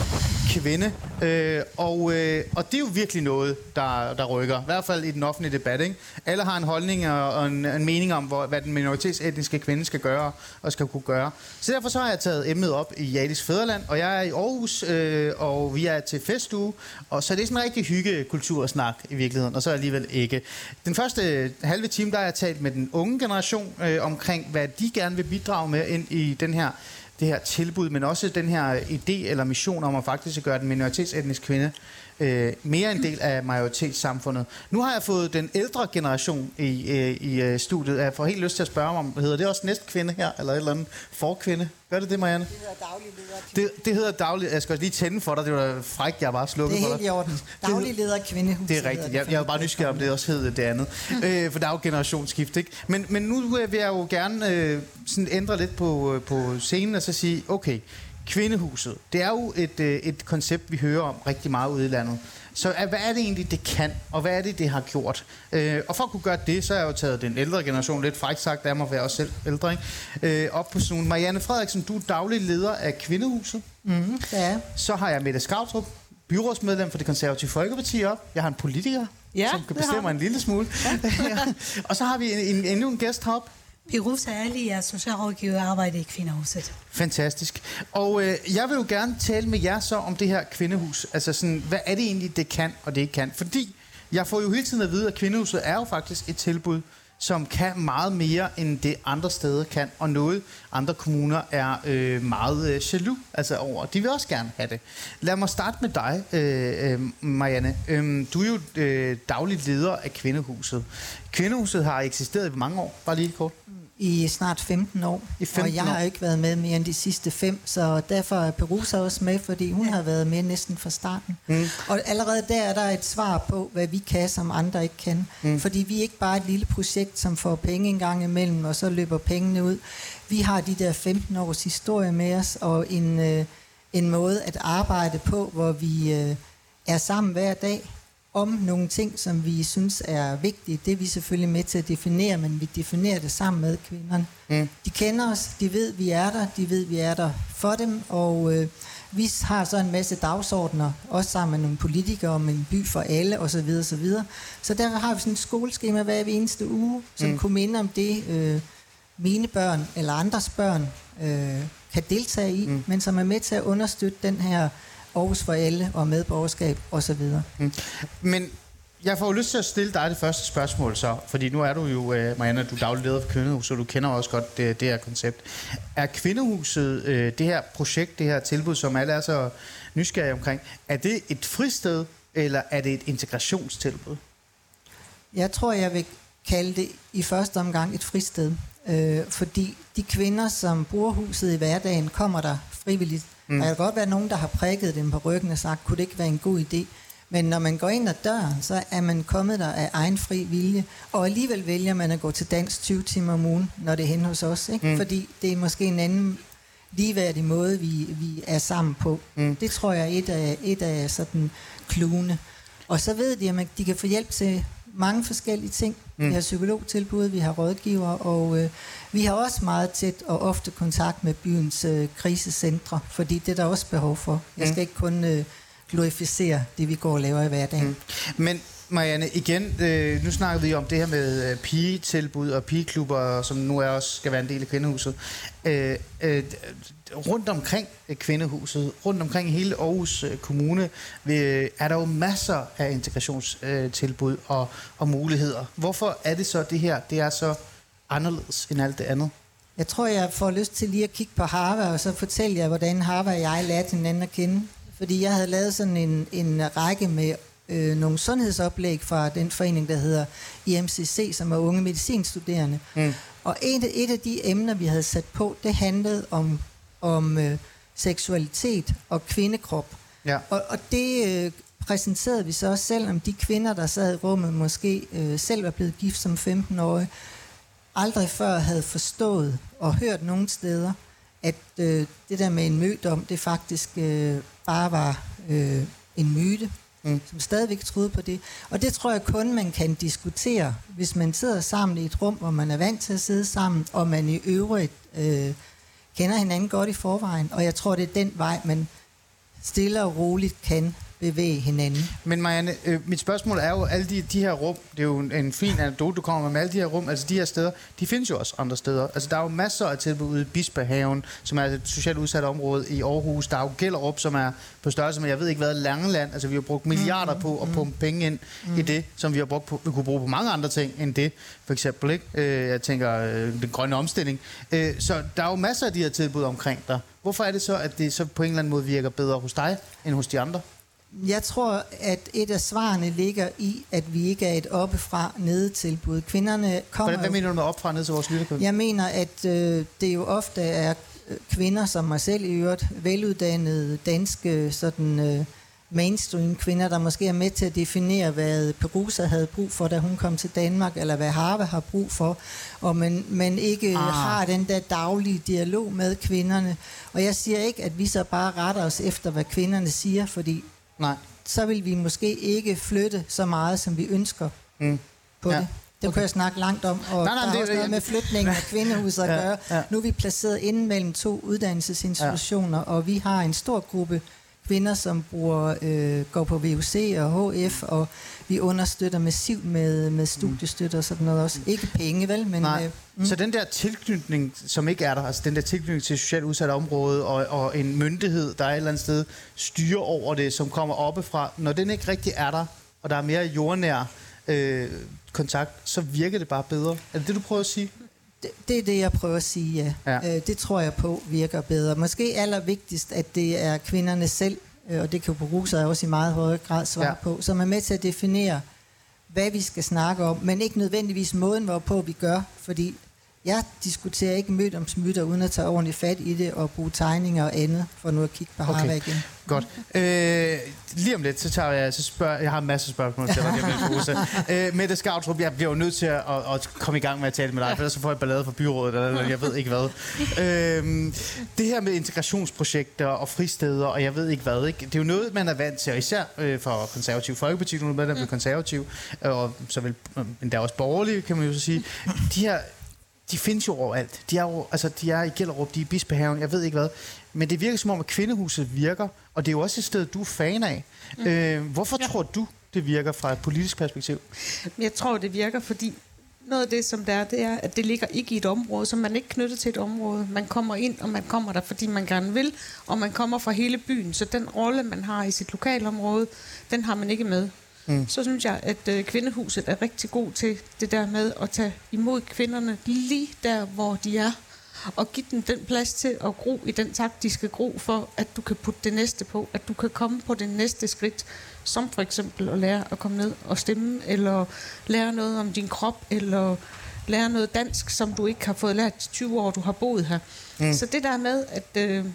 kvinde. Øh, og, øh, og det er jo virkelig noget, der, der rykker. I hvert fald i den offentlige debat. Ikke? Alle har en holdning og, og en, en mening om, hvor, hvad den minoritetsetniske kvinde skal gøre og skal kunne gøre. Så derfor så har jeg taget emnet op i Jadis Fæderland, og jeg er i Aarhus, øh, og vi er til festuge. Og så er det sådan en rigtig hyggekultursnak i virkeligheden, og så alligevel ikke. Den første øh, halve time, der har jeg talt med den unge generation øh, omkring, hvad de gerne vil bidrage med ind i den her det her tilbud, men også den her idé eller mission om at faktisk gøre den minoritetsetnisk kvinde øh, mere en del af majoritetssamfundet. Nu har jeg fået den ældre generation i, øh, i øh, studiet. Jeg får helt lyst til at spørge om, hedder det også næstkvinde her, eller et eller andet forkvinde? Gør det det, Marianne? Det hedder daglig leder. Det, det hedder daglig... Jeg skal også lige tænde for dig. Det var frækt, jeg bare slukkede Det er for helt dig. i orden. Daglig leder kvindehus. Det er rigtigt. Jeg, jeg var bare nysgerrig om det også hed det andet. øh, for der er jo generationsskift, ikke? Men, men nu vil jeg jo gerne øh, sådan ændre lidt på, øh, på scenen og så sige, okay, Kvindehuset, det er jo et, øh, et koncept, vi hører om rigtig meget ude i landet. Så øh, hvad er det egentlig, det kan, og hvad er det, det har gjort? Øh, og for at kunne gøre det, så har jeg jo taget den ældre generation, lidt frækt sagt, der må være også selv ældre, ikke? Øh, op på sådan nogle. Marianne Frederiksen, du er daglig leder af Kvindehuset. Mm, det er. Så har jeg Mette Skavtrup, byrådsmedlem for det konservative Folkeparti op. Jeg har en politiker, Ja, som kan bestemme mig en lille smule. Ja. og så har vi en, en, endnu en gæst heroppe. Pirusa Ali er socialrådgiver og arbejder i Kvindehuset. Fantastisk. Og øh, jeg vil jo gerne tale med jer så om det her kvindehus. Altså sådan, hvad er det egentlig, det kan og det ikke kan? Fordi jeg får jo hele tiden at vide, at kvindehuset er jo faktisk et tilbud, som kan meget mere, end det andre steder kan, og noget andre kommuner er øh, meget øh, jaloux altså over. De vil også gerne have det. Lad mig starte med dig, øh, øh, Marianne. Øh, du er jo øh, daglig leder af Kvindehuset. Kvindehuset har eksisteret i mange år. Bare lige kort. I snart 15 år. I 15 og jeg har år. ikke været med mere end de sidste fem, så derfor er Perusa også med, fordi hun har været med næsten fra starten. Mm. Og allerede der er der et svar på, hvad vi kan, som andre ikke kan. Mm. Fordi vi er ikke bare et lille projekt, som får penge en gang imellem, og så løber pengene ud. Vi har de der 15 års historie med os, og en, øh, en måde at arbejde på, hvor vi øh, er sammen hver dag om nogle ting, som vi synes er vigtige. Det er vi selvfølgelig med til at definere, men vi definerer det sammen med kvinderne. Mm. De kender os, de ved, vi er der, de ved, vi er der for dem, og øh, vi har så en masse dagsordner, også sammen med nogle politikere om en by for alle osv. Så, videre, så, derfor har vi sådan et skoleskema hver eneste uge, som mm. kunne minde om det, øh, mine børn eller andres børn øh, kan deltage i, mm. men som er med til at understøtte den her Aarhus for alle og medborgerskab osv. Mm. Men jeg får jo lyst til at stille dig det første spørgsmål så, fordi nu er du jo, øh, Marianne, du er daglig leder for Kvindehus, så du kender også godt det, det her koncept. Er Kvindehuset, øh, det her projekt, det her tilbud, som alle er så nysgerrige omkring, er det et fristed, eller er det et integrationstilbud? Jeg tror, jeg vil kalde det i første omgang et fristed. Øh, fordi de kvinder, som bruger huset i hverdagen, kommer der frivilligt. Mm. Der kan godt være nogen, der har prikket dem på ryggen og sagt, kunne det ikke være en god idé? Men når man går ind ad døren, så er man kommet der af egen fri vilje. Og alligevel vælger man at gå til dans 20 timer om ugen, når det er hen hos os. Ikke? Mm. Fordi det er måske en anden ligeværdig måde, vi, vi er sammen på. Mm. Det tror jeg er et af, et af sådan klune. Og så ved de, at de kan få hjælp til mange forskellige ting. Mm. Vi har psykologtilbud, vi har rådgiver, og øh, vi har også meget tæt og ofte kontakt med byens øh, krisecentre, fordi det er der også behov for. Jeg skal mm. ikke kun øh, glorificere det, vi går og laver i hverdagen. Mm. Men Marianne, igen, øh, nu snakker vi om det her med øh, pigetilbud og pigeklubber, som nu er også skal være en del af kvindehuset. Øh, øh, rundt omkring øh, kvindehuset, rundt omkring hele Aarhus øh, Kommune, øh, er der jo masser af integrationstilbud øh, og, og muligheder. Hvorfor er det så det her, det er så anderledes end alt det andet? Jeg tror, jeg får lyst til lige at kigge på Harvard, og så fortælle jer, hvordan Harvard og jeg lærte hinanden at kende. Fordi jeg havde lavet sådan en, en række med øh, nogle sundhedsoplæg fra den forening, der hedder IMCC, som er unge medicinstuderende. Mm. Og et, et af de emner, vi havde sat på, det handlede om, om øh, seksualitet og kvindekrop. Ja. Og, og det øh, præsenterede vi så også, selvom de kvinder, der sad i rummet, måske øh, selv var blevet gift som 15-årige, aldrig før havde forstået og hørt nogen steder, at øh, det der med en mødom, det faktisk øh, bare var øh, en myte mm. som stadigvæk troede på det. Og det tror jeg kun, man kan diskutere, hvis man sidder sammen i et rum, hvor man er vant til at sidde sammen, og man i øvrigt øh, kender hinanden godt i forvejen. Og jeg tror, det er den vej, man stille og roligt kan bevæge hinanden. Men Marianne, øh, mit spørgsmål er jo, alle de, de her rum, det er jo en, en fin anekdote, du kommer med, med alle de her rum, altså de her steder, de findes jo også andre steder. Altså der er jo masser af tilbud ude i Bispehaven, som er et socialt udsat område i Aarhus. Der er jo Gellerup, som er på størrelse med, jeg ved ikke hvad, Langeland. Altså vi har brugt milliarder mm, på at pumpe mm, penge ind mm. i det, som vi har brugt på, vi kunne bruge på mange andre ting end det. For eksempel, ikke? Øh, jeg tænker, øh, den grønne omstilling. Øh, så der er jo masser af de her tilbud omkring dig. Hvorfor er det så, at det så på en eller anden måde virker bedre hos dig, end hos de andre? Jeg tror, at et af svarene ligger i, at vi ikke er et oppefra nede tilbud. Kvinderne kommer... Hvad, hvad mener du med oppefra nede til vores lytterkøb? Jeg mener, at øh, det jo ofte er øh, kvinder, som mig selv i øvrigt, veluddannede danske sådan, øh, mainstream kvinder, der måske er med til at definere, hvad Perusa havde brug for, da hun kom til Danmark, eller hvad Harve har brug for, og man, man ikke ah. har den der daglige dialog med kvinderne. Og jeg siger ikke, at vi så bare retter os efter, hvad kvinderne siger, fordi Nej. så vil vi måske ikke flytte så meget, som vi ønsker mm. på ja. det. Det okay. kan jeg snakke langt om, og nej, nej, der er det, også noget med flytningen af kvindehuset at gøre. Ja, ja. Nu er vi placeret inden mellem to uddannelsesinstitutioner, ja. og vi har en stor gruppe kvinder, som bruger, øh, går på VUC og HF, og vi understøtter massivt med, med studiestøtte og sådan noget også. Ikke penge, vel? Men, Nej. Øh, mm. Så den der tilknytning, som ikke er der, altså den der tilknytning til socialt udsatte område, og, og en myndighed, der er et eller andet sted, styrer over det, som kommer oppefra, når den ikke rigtig er der, og der er mere jordnær øh, kontakt, så virker det bare bedre. Er det det, du prøver at sige? Det, det er det, jeg prøver at sige, ja. ja. Øh, det tror jeg på virker bedre. Måske allervigtigst, at det er kvinderne selv, øh, og det kan sig også i meget højere grad svare ja. på, som er med til at definere, hvad vi skal snakke om, men ikke nødvendigvis måden, hvorpå vi gør, fordi jeg diskuterer ikke mødomsmyter uden at tage ordentligt fat i det og bruge tegninger og andet, for nu at kigge på okay. Harvard igen. Godt. Øh, lige om lidt, så tager jeg, så spørger, jeg har en masse spørgsmål til dig. øh, Mette Skavtrup, jeg bliver jo nødt til at, at, at, komme i gang med at tale med dig, for ellers så får jeg ballade fra byrådet, eller jeg ved ikke hvad. øh, det her med integrationsprojekter og fristeder, og jeg ved ikke hvad, ikke? det er jo noget, man er vant til, og især øh, for konservativ folkeparti, nu er medlem af konservativ, og så vil endda også borgerlige, kan man jo så sige. De her de findes jo overalt. De er, jo, altså, de er i Gellerup, de er i Bispehaven, jeg ved ikke hvad. Men det virker som om, at kvindehuset virker, og det er jo også et sted, du er fan af. Mm. Øh, hvorfor ja. tror du, det virker fra et politisk perspektiv? Jeg tror, det virker, fordi noget af det, som det er, det er, at det ligger ikke i et område, så man er ikke knyttet til et område. Man kommer ind, og man kommer der, fordi man gerne vil, og man kommer fra hele byen. Så den rolle, man har i sit lokalområde, den har man ikke med. Mm. så synes jeg, at øh, kvindehuset er rigtig god til det der med at tage imod kvinderne lige der, hvor de er og give dem den plads til at gro i den takt, de skal gro, for at du kan putte det næste på, at du kan komme på det næste skridt, som for eksempel at lære at komme ned og stemme, eller lære noget om din krop, eller lære noget dansk, som du ikke har fået lært i 20 år, du har boet her. Mm. Så det der med, at øh,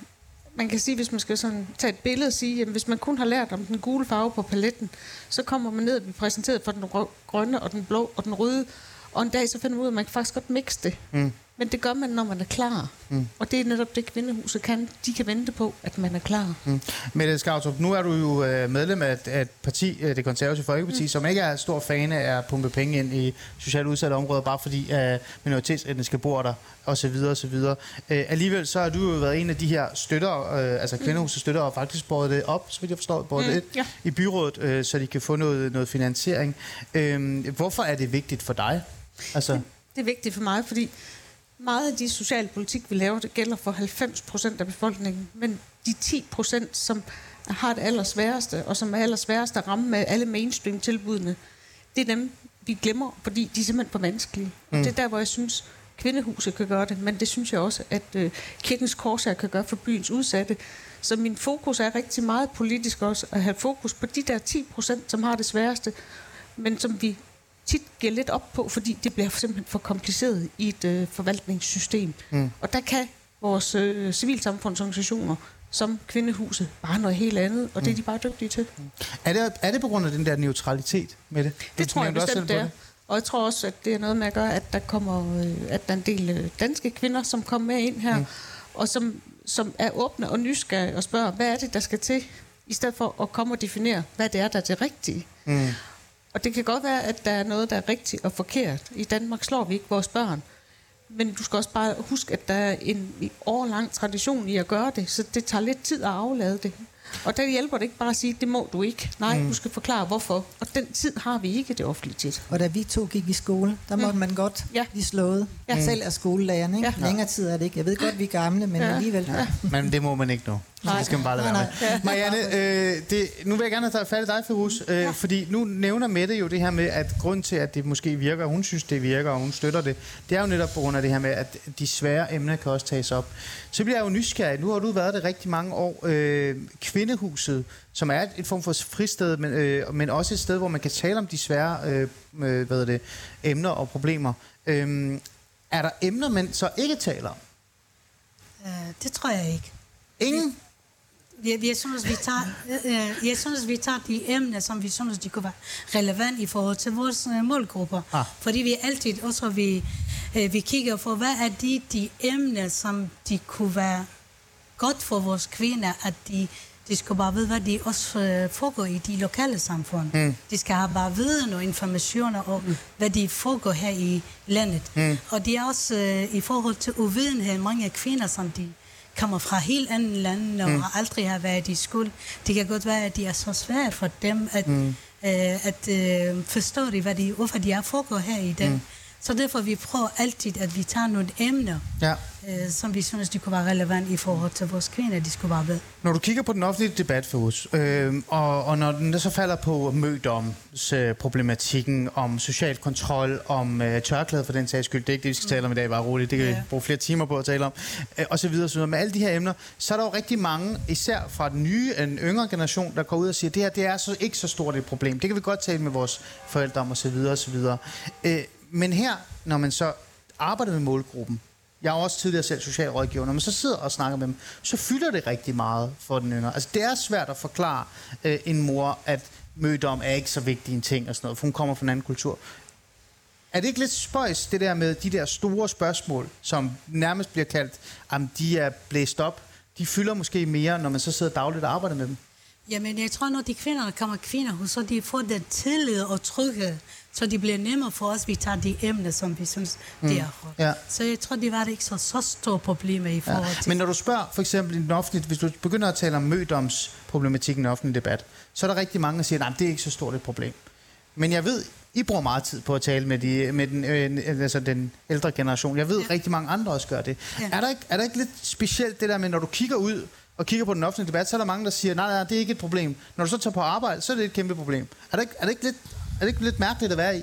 man kan sige, hvis man skal sådan tage et billede og sige, jamen, hvis man kun har lært om den gule farve på paletten, så kommer man ned og bliver præsenteret for den grønne og den blå og den røde, og en dag så finder man ud af, at man kan faktisk godt mixe det. Mm. Men det gør man, når man er klar. Mm. Og det er netop det, kvindehuset kan. De kan vente på, at man er klar. Mm. Mette Skavtrup, nu er du jo øh, medlem af et parti, øh, det konservative Folkeparti, mm. som ikke er stor fan af at pumpe penge ind i socialt udsatte områder, bare fordi uh, minoritetsetniske bor der, og så videre, og så videre. Uh, alligevel så har du jo været en af de her støtter, uh, altså kvindehuset støtter, og faktisk båret det op, så vidt jeg forstår, båret mm. det ja. i byrådet, uh, så de kan få noget, noget finansiering. Uh, hvorfor er det vigtigt for dig? Altså... Det, det er vigtigt for mig, fordi meget af de socialpolitik, vi laver, det gælder for 90 procent af befolkningen. Men de 10 procent, som har det allersværeste, og som er allersværeste at ramme med alle mainstream-tilbudene, det er dem, vi glemmer, fordi de er simpelthen for vanskelige. Mm. Og det er der, hvor jeg synes, kvindehuset kan gøre det, men det synes jeg også, at øh, kirkens korsager kan gøre for byens udsatte. Så min fokus er rigtig meget politisk også, at have fokus på de der 10 procent, som har det sværeste, men som vi tit giver lidt op på, fordi det bliver simpelthen for kompliceret i et øh, forvaltningssystem. Mm. Og der kan vores øh, civilsamfundsorganisationer som kvindehuset bare noget helt andet, og det er mm. de bare dygtige til. Mm. Er, det, er det på grund af den der neutralitet med det? Det tror jeg bestemt, det er. Og jeg tror også, at det er noget med at gøre, at der kommer, øh, at der er en del øh, danske kvinder, som kommer med ind her, mm. og som, som er åbne og nysgerrige og spørger, hvad er det, der skal til, i stedet for at komme og definere, hvad det er, der er det rigtige. Mm. Og det kan godt være, at der er noget, der er rigtigt og forkert. I Danmark slår vi ikke vores børn. Men du skal også bare huske, at der er en årlang tradition i at gøre det, så det tager lidt tid at aflade det. Og der hjælper det ikke bare at sige, det må du ikke. Nej, mm. du skal forklare hvorfor. Og den tid har vi ikke det offentlige tit. Og da vi to gik i skole, der måtte mm. man godt ja. blive slået. Ja. Selv er skolelæreren, ikke? Ja. Længere tid er det ikke. Jeg ved godt, vi er gamle, men ja. alligevel. Ja. Men det må man ikke nu. Nej. Det skal man bare lade være med. Marianne, øh, det, nu vil jeg gerne have fat i dig, Ferus, øh, ja. fordi nu nævner Mette jo det her med, at grund til, at det måske virker, hun synes, det virker, og hun støtter det, det er jo netop på grund af det her med, at de svære emner kan også tages op. Så bliver jeg jo nysgerrig. Nu har du været det rigtig mange år. Øh, Kvindehuset, som er et form for fristed, men, øh, men også et sted, hvor man kan tale om de svære øh, øh hvad det, emner og problemer. Øh, er der emner, man så ikke taler om? Uh, det tror jeg ikke. Ingen? Jeg, jeg, synes, vi tager, øh, jeg synes, vi tager de emner, som vi synes, de kunne være relevant i forhold til vores øh, målgrupper. Ah. Fordi vi altid også, vi, øh, vi kigger på, hvad er de, de emner, som de kunne være godt for vores kvinder, at de, de skal bare vide, hvad de også øh, foregår i de lokale samfund. Mm. De skal have bare viden og informationer om, mm. hvad de foregår her i landet. Mm. Og det er også øh, i forhold til uvidenhed, mange kvinder, som de kommer fra helt andre lande og mm. aldrig har været i skole. Det kan godt være, at det er så svært for dem at, mm. øh, at øh, forstå det, hvad de, hvorfor de er foregår her i den. Mm. Så derfor vi prøver altid, at vi tager nogle emner, ja. øh, som vi synes, de kunne være relevant i forhold til vores kvinder, de skulle være ved. Når du kigger på den offentlige debat for os, øh, og, og når den så falder på mødomsproblematikken, øh, om social kontrol, om øh, tørklæde for den sags skyld, det er ikke det, vi skal tale om i dag, bare roligt, det kan ja. vi bruge flere timer på at tale om, øh, og så videre, så videre. Med alle de her emner, så er der jo rigtig mange, især fra den nye, en yngre generation, der går ud og siger, det her det er så, ikke så stort et problem. Det kan vi godt tale med vores forældre om, og så videre, og så videre. Øh, men her, når man så arbejder med målgruppen, jeg er også tidligere selv socialrådgiver, når man så sidder og snakker med dem, så fylder det rigtig meget for den yngre. Altså det er svært at forklare øh, en mor, at mødom er ikke så vigtig en ting og sådan noget, for hun kommer fra en anden kultur. Er det ikke lidt spøjs, det der med de der store spørgsmål, som nærmest bliver kaldt, om de er blæst op, de fylder måske mere, når man så sidder dagligt og arbejder med dem? Jamen, jeg tror, når de kvinder, kommer kvinder, så de får den tillid og tryghed, så det bliver nemmere for os, vi tager de emner, som vi synes, mm. det er for. Ja. Så jeg tror, det var ikke så, så store problemer i forhold ja. til... Men når du spørger, for eksempel i den offentlige, hvis du begynder at tale om mødomsproblematikken i den offentlige debat, så er der rigtig mange, der siger, at det er ikke så stort et problem. Men jeg ved, I bruger meget tid på at tale med, de, med den, øh, altså den ældre generation. Jeg ved, ja. rigtig mange andre også gør det. Ja. Er, der ikke, er der ikke lidt specielt det der med, når du kigger ud og kigger på den offentlige debat, så er der mange, der siger, nej, nej, det er ikke et problem. Når du så tager på arbejde, så er det et kæmpe problem. Er det ikke, er det ikke, lidt, det ikke lidt mærkeligt at være i?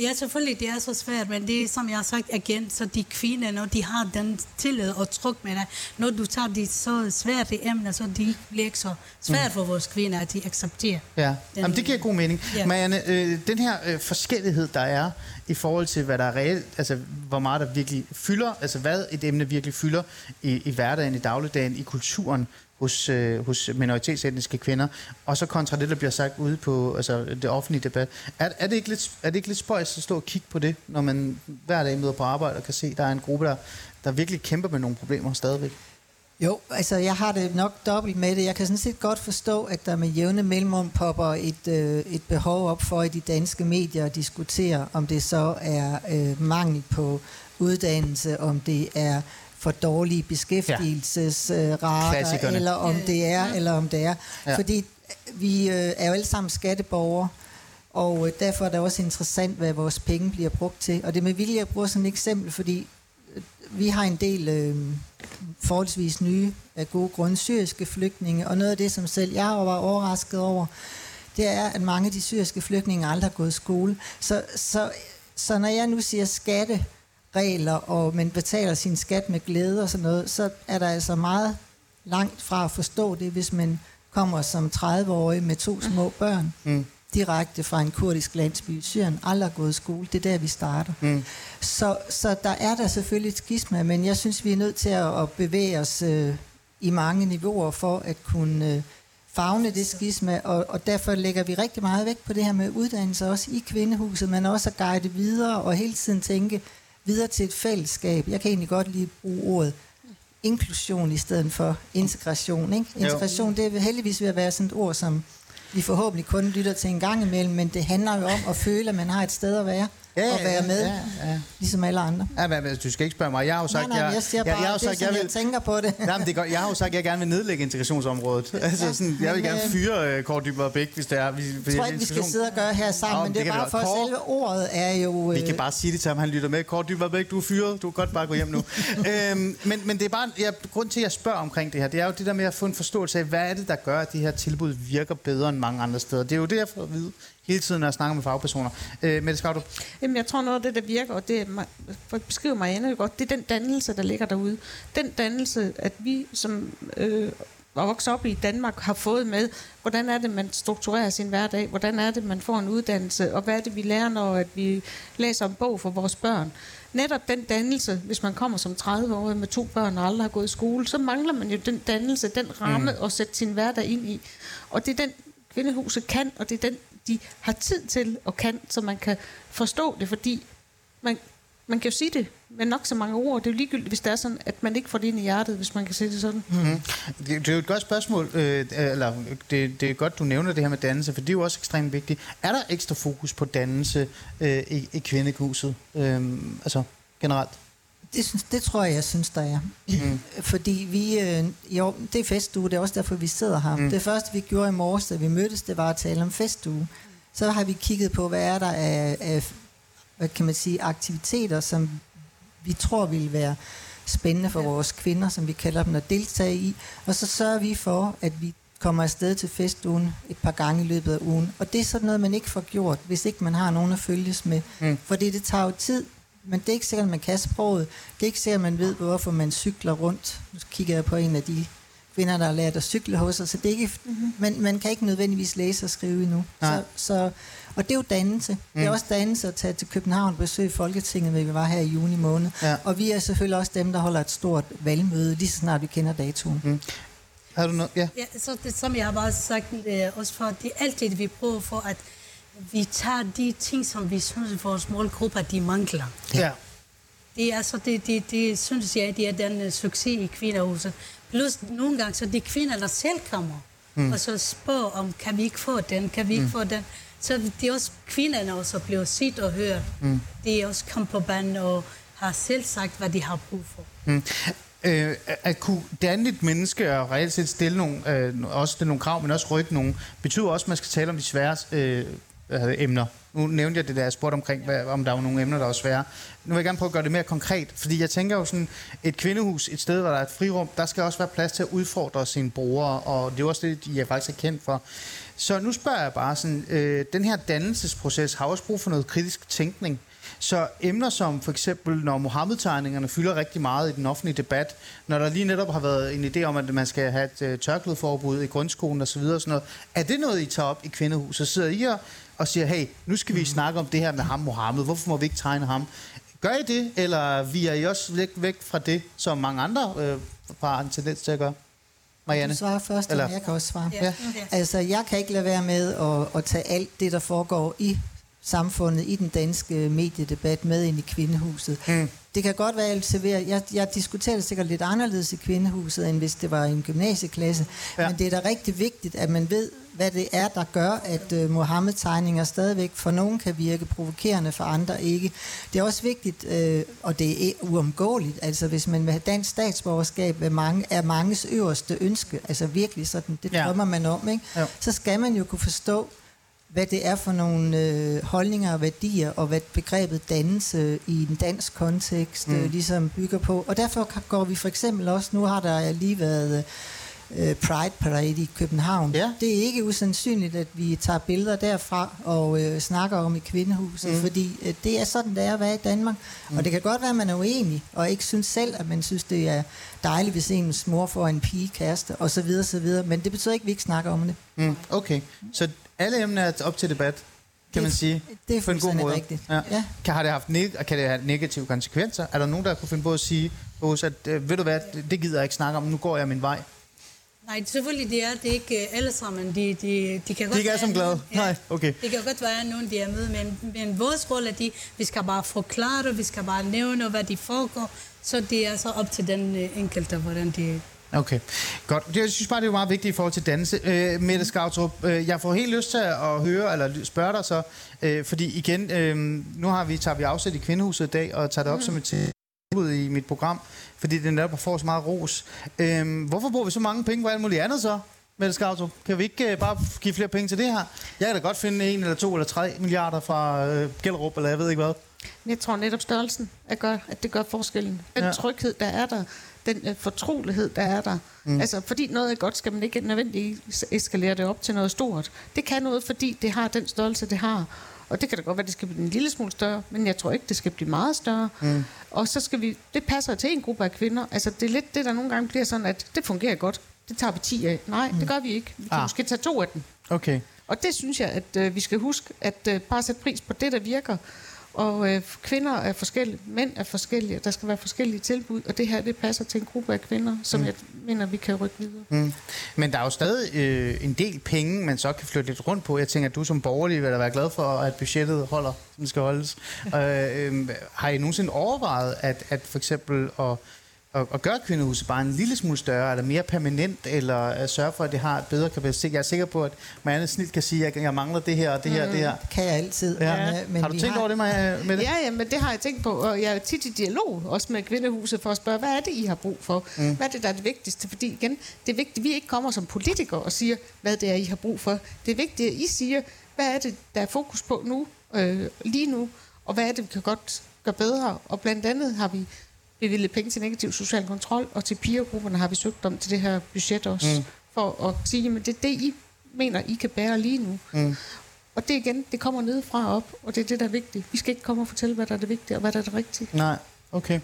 Ja, selvfølgelig, det er så svært, men det er, som jeg har sagt igen, så de kvinder, når de har den tillid og tryk med dig, når du tager de så svære emner, så de bliver ikke så svært Mm. for vores kvinder, at de accepterer. Ja, Den- Jamen, det giver god mening. Ja. Marianne, øh, den her øh, forskellighed, der er i forhold til, hvad der er reelt, altså hvor meget der virkelig fylder, altså hvad et emne virkelig fylder i, i hverdagen, i dagligdagen, i kulturen hos, øh, hos minoritetsetniske kvinder, og så kontra det, der bliver sagt ude på altså, det offentlige debat. Er, er, det ikke lidt, er det ikke lidt spøjs at stå og kigge på det, når man hver dag møder på arbejde og kan se, at der er en gruppe, der, der virkelig kæmper med nogle problemer stadigvæk? Jo, altså jeg har det nok dobbelt med det. Jeg kan sådan set godt forstå, at der med jævne mellemrum popper et, øh, et behov op for i de danske medier at diskutere, om det så er øh, mangel på uddannelse, om det er for dårlige beskæftigelsesrater, Klassikerne. eller om det er, eller om det er. Ja. Ja. Fordi vi øh, er jo alle sammen skatteborgere, og øh, derfor er det også interessant, hvad vores penge bliver brugt til. Og det er med vilje, jeg bruger sådan et eksempel, fordi øh, vi har en del øh, forholdsvis nye af gode grunde syriske flygtninge, og noget af det, som selv jeg var overrasket over, det er, at mange af de syriske flygtninge aldrig har gået i skole. Så, så, så når jeg nu siger skatteregler, og man betaler sin skat med glæde og sådan noget, så er der altså meget langt fra at forstå det, hvis man kommer som 30-årig med to små børn, Mm. direkte fra en kurdisk landsby i Syrien, aldrig har gået i skole. Det er der, vi starter. Mm. Så, så der er der selvfølgelig et skisma, men jeg synes, vi er nødt til at, at bevæge os øh, i mange niveauer for at kunne øh, fagne det skisma, og, og derfor lægger vi rigtig meget vægt på det her med uddannelse, også i kvindehuset, men også at guide videre og hele tiden tænke videre til et fællesskab. Jeg kan egentlig godt lige bruge ordet inklusion i stedet for integration. Ikke? Jo. Integration, det er heldigvis ved at være sådan et ord, som vi forhåbentlig kun lytter til en gang imellem, men det handler jo om at føle, at man har et sted at være Ja, og ja, være ja, med, ja, ja. ligesom alle andre. Ja, men, du skal ikke spørge mig. Jeg har jo sagt, nej, nej, jeg siger bare, jeg, jeg, har det sagt, sådan, jeg jeg, vil, tænker på det. Nej, men det godt. Jeg har jo sagt, at jeg gerne vil nedlægge integrationsområdet. altså, sådan, jeg vil gerne øh, fyre uh, Kåre Dybvad Bæk, hvis det er... Hvis, Jeg tror ikke, vi skal sidde og gøre her sammen, Nå, men det det er bare vi for, Kåre- selve ordet er jo... Vi øh, kan bare sige det til ham, han lytter med. Kåre Dybvad Bæk, du er fyret. Du kan godt bare gå hjem nu. øhm, men, men det er bare... Jeg, grund til, at jeg spørger omkring det her, det er jo det der med at få en forståelse af, hvad er det, der gør, at de her tilbud virker bedre end mange andre steder. Det er jo det, jeg får at vide hele tiden, når jeg snakker med fagpersoner. Øh, Mette Skavdrup, Jamen, jeg tror noget af det, der virker, og det er, ma- for at beskrive mig endnu godt, det er den dannelse, der ligger derude. Den dannelse, at vi som øh, var vokset op i Danmark, har fået med, hvordan er det, man strukturerer sin hverdag, hvordan er det, man får en uddannelse, og hvad er det, vi lærer, når at vi læser en bog for vores børn. Netop den dannelse, hvis man kommer som 30-årig med to børn og aldrig har gået i skole, så mangler man jo den dannelse, den ramme mm. at sætte sin hverdag ind i. Og det er den, kvindehuset kan, og det er den, de har tid til og kan, så man kan forstå det, fordi man, man kan jo sige det med nok så mange ord. Det er jo ligegyldigt, hvis det er sådan, at man ikke får det ind i hjertet, hvis man kan sige det sådan. Mm-hmm. Det, det er jo et godt spørgsmål, øh, eller det, det er godt, du nævner det her med dannelse, for det er jo også ekstremt vigtigt. Er der ekstra fokus på dannelse øh, i, i kvindehuset, øh, altså generelt? Det, synes, det tror jeg, jeg synes, der er. Mm. Fordi vi, øh, jo, det er festuge, det er også derfor, vi sidder her. Mm. Det første, vi gjorde i morges, da vi mødtes, det var at tale om festuge. Så har vi kigget på, hvad er der af, af hvad kan man sige, aktiviteter, som vi tror ville være spændende for vores kvinder, som vi kalder dem, at deltage i. Og så sørger vi for, at vi kommer afsted til festugen et par gange i løbet af ugen. Og det er sådan noget, man ikke får gjort, hvis ikke man har nogen at følges med. Mm. Fordi det tager jo tid, men det er ikke sikkert, at man kan sproget. Det er ikke sikkert, at man ved, hvorfor man cykler rundt. Nu kigger jeg på en af de kvinder, der har lært at cykle hos os. Så det er ikke, mm-hmm. man, man kan ikke nødvendigvis læse og skrive endnu. Nej. Så, så, og det er jo dannelse. Mm. Det er Mm. også dannelse at tage til København og besøge Folketinget, hvor vi var her i juni måned. Ja. Og vi er selvfølgelig også dem, der holder et stort valgmøde, lige så snart vi kender datoen. Mm. Har du noget? Ja. Ja, så det, som jeg har bare sagt, øh, også for, det er altid, vi prøver for, at vi tager de ting, som vi synes, vores målgrupper, de mangler. ja. Det er så det, det, det synes jeg, det er den uh, succes i kvinderhuset. Plus nogle gange, så de kvinder, der selv kommer, mm. og så spørger om, kan vi ikke få den, kan vi ikke mm. få den. Så det er også kvinderne også blevet set og hørt. Mm. Det er også kommet på banen og har selv sagt, hvad de har brug for. Mm. Øh, at kunne danne et menneske og reelt set stille nogle, øh, også stille nogle krav, men også rykke nogle, betyder også, at man skal tale om de svære øh, hvad emner. Nu nævnte jeg det der, jeg spurgte omkring, hvad, om der var nogle emner, der var svære. Nu vil jeg gerne prøve at gøre det mere konkret, fordi jeg tænker jo sådan, et kvindehus, et sted, hvor der er et frirum, der skal også være plads til at udfordre sine brugere, og det er også det, jeg faktisk er kendt for. Så nu spørger jeg bare sådan, øh, den her dannelsesproces har også brug for noget kritisk tænkning. Så emner som for eksempel, når Mohammed-tegningerne fylder rigtig meget i den offentlige debat, når der lige netop har været en idé om, at man skal have et øh, tørklædeforbud i grundskolen osv., sådan noget, er det noget, I tager op i kvindehuset? Så sidder I og og siger, hey, nu skal vi mm. snakke om det her med ham, Mohammed. Hvorfor må vi ikke tegne ham? Gør I det, eller vi er I også væk, væk fra det, som mange andre øh, har en tendens til at gøre? Marianne? Du svarer først, eller jeg kan også svare. Ja. Altså, jeg kan ikke lade være med at, at tage alt det, der foregår i samfundet, i den danske mediedebat med ind i kvindehuset. Mm. Det kan godt være, at jeg serverer- jeg, jeg diskuterer det sikkert lidt anderledes i kvindehuset, end hvis det var en gymnasieklasse. Ja. Ja. Men det er da rigtig vigtigt, at man ved, hvad det er, der gør, at uh, Mohammed-tegninger stadigvæk for nogen kan virke provokerende, for andre ikke. Det er også vigtigt, øh, og det er uomgåeligt, altså hvis man vil have dansk statsborgerskab, hvad mange, er manges øverste ønske, altså virkelig sådan, det Ja. drømmer man om, ikke? Jo. så skal man jo kunne forstå, hvad det er for nogle øh, holdninger og værdier, og hvad begrebet dannelse i en dansk kontekst mm. øh, ligesom bygger på. Og derfor går vi for eksempel også, nu har der lige været øh, Pride Parade i København. Ja. Det er ikke usandsynligt, at vi tager billeder derfra og øh, snakker om i kvindehuset, mm. fordi øh, det er sådan, det er at være i Danmark. Mm. Og det kan godt være, at man er uenig, og ikke synes selv, at man synes, det er dejligt, hvis ens mor får en pige kæreste, og så videre, så videre. Men det betyder ikke, at vi ikke snakker om det. Mm, okay, så alle emner er op til debat, kan Det- man sige. det er på en god måde. rigtigt. Ja. Ja. Kan, har det haft neg- kan det have negative konsekvenser? Er der nogen, der kunne finde på at sige, at øh, ved du hvad, det, det gider jeg ikke snakke om, nu går jeg min vej. Nej, selvfølgelig det er det er ikke øh, alle sammen. De, de, de kan godt De er ikke alle sammen glade? nogen- Nej, okay. Det kan godt være, at nogen de er med, men, men vores rolle er, de, vi skal bare forklare det, vi skal bare nævne, hvad de foregår. Så det er så op til den øh, enkelte, hvordan de... Okay, godt. Det- Jeg synes bare, det er meget vigtigt i forhold til dannelse. Øh, Mette Skautrup, øh, jeg får helt lyst til at høre, eller spørge dig så, øh, fordi igen, øh, nu har vi, tager vi afsæt i Kvindehuset i dag, og tager det op mm. som et tilbud i mit program, fordi det netop får så meget ros. Øh, hvorfor bruger vi så mange penge på alt muligt andet så, Mette Skautrup? Kan vi ikke øh, bare give flere penge til det her? Jeg kan da godt finde en eller to eller tre milliarder fra øh, Gellerup, eller jeg ved ikke hvad. Jeg tror netop størrelsen, at, gør, at det gør forskellen. Den Ja. tryghed, der er der, den uh, fortrolighed, der er der. Mm. Altså, fordi noget er godt, skal man ikke nødvendigvis eskalere det op til noget stort. Det kan noget, fordi det har den størrelse, det har. Og det kan da godt være, det skal blive en lille smule større, men jeg tror ikke, det skal blive meget større. Mm. Og så skal vi, det passer til en gruppe af kvinder. Altså, det er lidt det, der nogle gange bliver sådan, at det fungerer godt. Det tager vi 10 af. Nej, mm. det gør vi ikke. Vi kan ah. måske tage to af dem. Okay. Og det synes jeg, at øh, vi skal huske, at øh, bare sætte pris på det, der virker. Og øh, kvinder er forskellige, mænd er forskellige, der skal være forskellige tilbud, og det her, det passer til en gruppe af kvinder, som mm. jeg mener, vi kan rykke videre. Mm. Men der er jo stadig øh, en del penge, man så kan flytte lidt rundt på. Jeg tænker, at du som borgerlig vil da være glad for, at budgettet holder, som skal holdes. øh, øh, har I nogensinde overvejet, at, at for eksempel at, at, at gøre kvindehuset bare en lille smule større, eller mere permanent, eller at sørge for, at det har et bedre kapacitet? Jeg er sikker på, at Marianne snilt kan sige, at jeg mangler det her, og det her, og det her. Kan jeg altid. Ja. Men, øh, men har du tænkt over det, Maja, med det? Ja, ja, men det har jeg tænkt på, og jeg er tit i dialog også med kvindehuset for at spørge, hvad er det, I har brug for? Mm. Hvad er det, der er det vigtigste? Fordi igen, det er vigtigt, at vi ikke kommer som politikere og siger, hvad det er, I har brug for. Det er vigtigt, at I siger, hvad er det, der er fokus på nu, øh, lige nu, og hvad er det, vi kan godt gøre bedre? Og blandt andet har vi bevilget penge til negativ social kontrol, og til pigergrupperne har vi søgt om til det her budget også, mm. for at sige, at det er det, I mener, I kan bære lige nu. Mm. Og det igen, det kommer nedefra op, og det er det, der er vigtigt. Vi skal ikke komme og fortælle, hvad der er det vigtige, og hvad der er det rigtige. Nej, okay.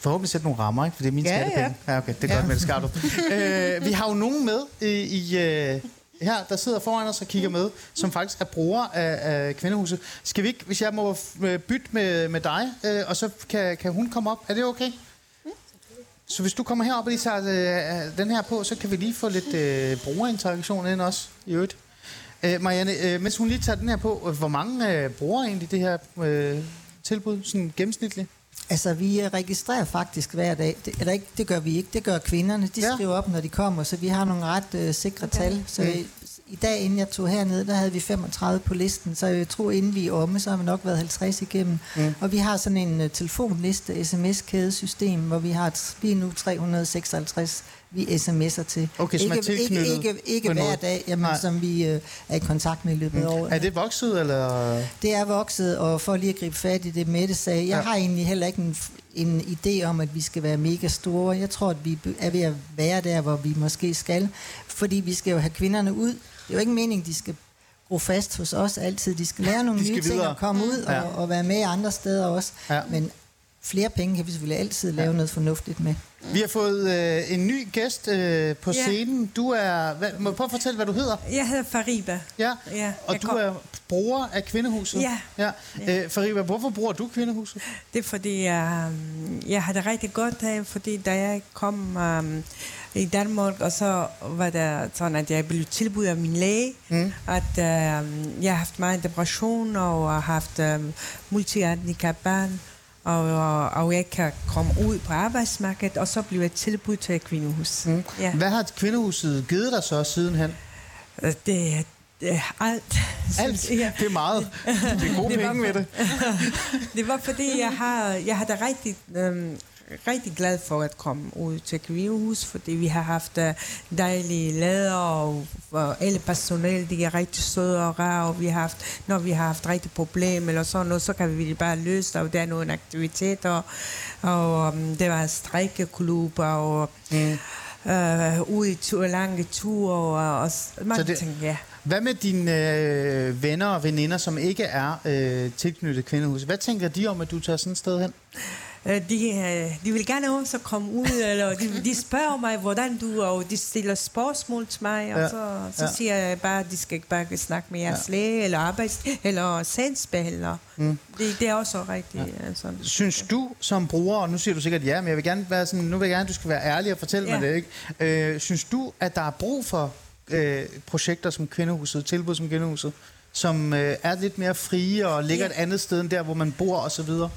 Forhåbentlig sætte nogle rammer, ikke? For det er mine Ja, skattepenge. Ja. okay, det er ja. godt med det skarpt. øh, vi har jo nogen med i, i øh, her, der sidder foran os og kigger med, som faktisk er bruger af, af Kvindehuset. Skal vi ikke, hvis jeg må øh, bytte med, med dig, øh, og så kan, kan hun komme op? Er det okay? Så hvis du kommer herop og lige tager øh, den her på, så kan vi lige få lidt øh, brugerinteraktion ind også, i øvrigt. Øh, Marianne, øh, mens hun lige tager den her på, øh, hvor mange øh, bruger egentlig det her øh, tilbud, sådan gennemsnitligt? Altså, vi øh, registrerer faktisk hver dag. Det, eller ikke, det gør vi ikke, det gør kvinderne. De Ja. skriver op, når de kommer, så vi har nogle ret øh, sikre tal. Så Mm. Mm. i dag, inden jeg tog herned, der havde vi 35 på listen, så jeg tror, inden vi er omme, så har vi nok været 50 igennem. Mm. Og vi har sådan en uh, telefonliste, sms-kædesystem, hvor vi har lige nu 356 vi sms'er til. Okay, som er ikke, ikke, tilknyttet ikke, ikke en hver dag, jamen, Nej. som vi øh, er i kontakt med i løbet af året. Er det vokset, eller? Det er vokset, og for lige at gribe fat i det, Mette sagde, jeg ja. har egentlig heller ikke en, en idé om, at vi skal være mega store. Jeg tror, at vi er ved at være der, hvor vi måske skal, fordi vi skal jo have kvinderne ud. Det er jo ikke meningen, de skal gro fast hos os altid. De skal lære nogle De skal nye ting videre. og komme ud Ja. og, og være med andre steder også. Ja. Men flere penge kan vi selvfølgelig altid lave noget fornuftigt med. Vi har fået øh, en ny gæst øh, på Ja. scenen. Du er... Hvad, må du prøve at fortælle, hvad du hedder? Jeg hedder Fariba. Ja, Ja, og jeg du kom- er bruger af Kvindehuset? Ja. ja. Øh, Fariba, hvorfor bruger du Kvindehuset? Det er fordi, jeg, jeg har det rigtig godt af, fordi da jeg kom um, i Danmark, og så var det sådan, at jeg blev tilbudt af min læge, mm. at uh, jeg har haft meget depression og har haft um, multihandicap barn, og, og, og jeg kan komme ud på arbejdsmarkedet, og så blev jeg tilbudt til et kvindehus. Mm. Ja. Hvad har Kvindehuset givet dig så sidenhen? Det, det er alt. Alt? Det er meget. Det er gode Det penge med for- det. det var fordi, jeg har, jeg har det rigtig, øhm, rigtig glad for at komme ud til Kvindehus, fordi vi har haft øh, dejlige lader, og, og alle personale, de er rigtig søde og rare, og vi har haft, når vi har haft rigtig problemer eller sådan noget, så kan vi bare løse det, og der er nogle aktiviteter, og um, der var strejkeklubber, og mm. øh, ude i tur, lange ture, og, og mange det- ting, ja. Hvad med dine øh, venner og veninder, som ikke er øh, tilknyttet Kvindehuset? Hvad tænker de om, at du tager sådan et sted hen? Øh, De, øh, de vil gerne også komme ud, eller de, de spørger mig, hvordan du, og de stiller spørgsmål til mig, og Ja, så, så ja. siger jeg bare, at de skal ikke bare snakke med jeres læge, eller arbejds, eller sagsbehandler. Mm. Det, det er også rigtigt. Ja. Altså. Synes du som bruger, og nu siger du sikkert ja, men jeg vil gerne være sådan, nu vil jeg gerne, at du skal være ærlig og fortælle Ja. mig det, ikke? Øh, synes du, at der er brug for øh, projekter som Kvindehuset, tilbud som Kvindehuset, som øh, er lidt mere frie og ligger Ja. et andet sted end der, hvor man bor og så videre?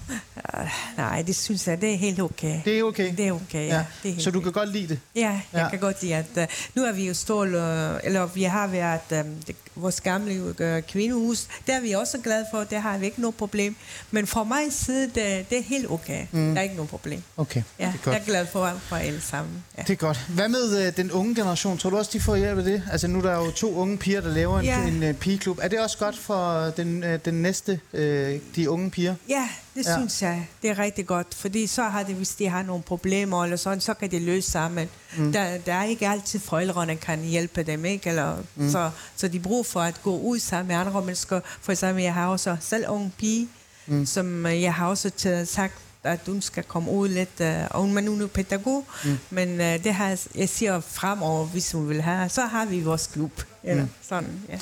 Uh, nej, det synes jeg, det er helt okay. Det er okay? Det er okay, ja. Ja. Det er helt Så du kan godt lide det? Ja, jeg ja. kan godt lide, at uh, nu er vi jo stål, uh, eller vi har været um, det, vores gamle uh, kvindehus, der er vi også glade for, der har vi ikke noget problem. Men fra mig side, det, det er helt okay. Mm. Der er ikke noget problem. Okay, Ja, det er godt. jeg er glad for, for alle sammen. Ja. Det er godt. Hvad med øh, den unge generation? Tror du også, de får hjælp af det? Altså nu er der jo to unge piger, der laver en, Ja. en øh, pigeklub. Er det også godt for den, øh, den næste, øh, de unge piger? Ja, det Ja. synes jeg. Det er rigtig godt. Fordi så har det, hvis de har nogle problemer eller sådan, så kan de løse sammen. Mm. Der, der er ikke altid forældrene kan hjælpe dem, ikke? Eller, mm. så, så de bruger for at gå ud sammen med andre mennesker. For eksempel, jeg har også selv ung pige, mm. som øh, jeg har også sagt, at hun skal komme ud lidt, øh, og hun er nu pædagog, mm. men øh, det har jeg, jeg siger fremover, hvis hun vil have, så har vi vores klub. Eller mm. sådan, ja.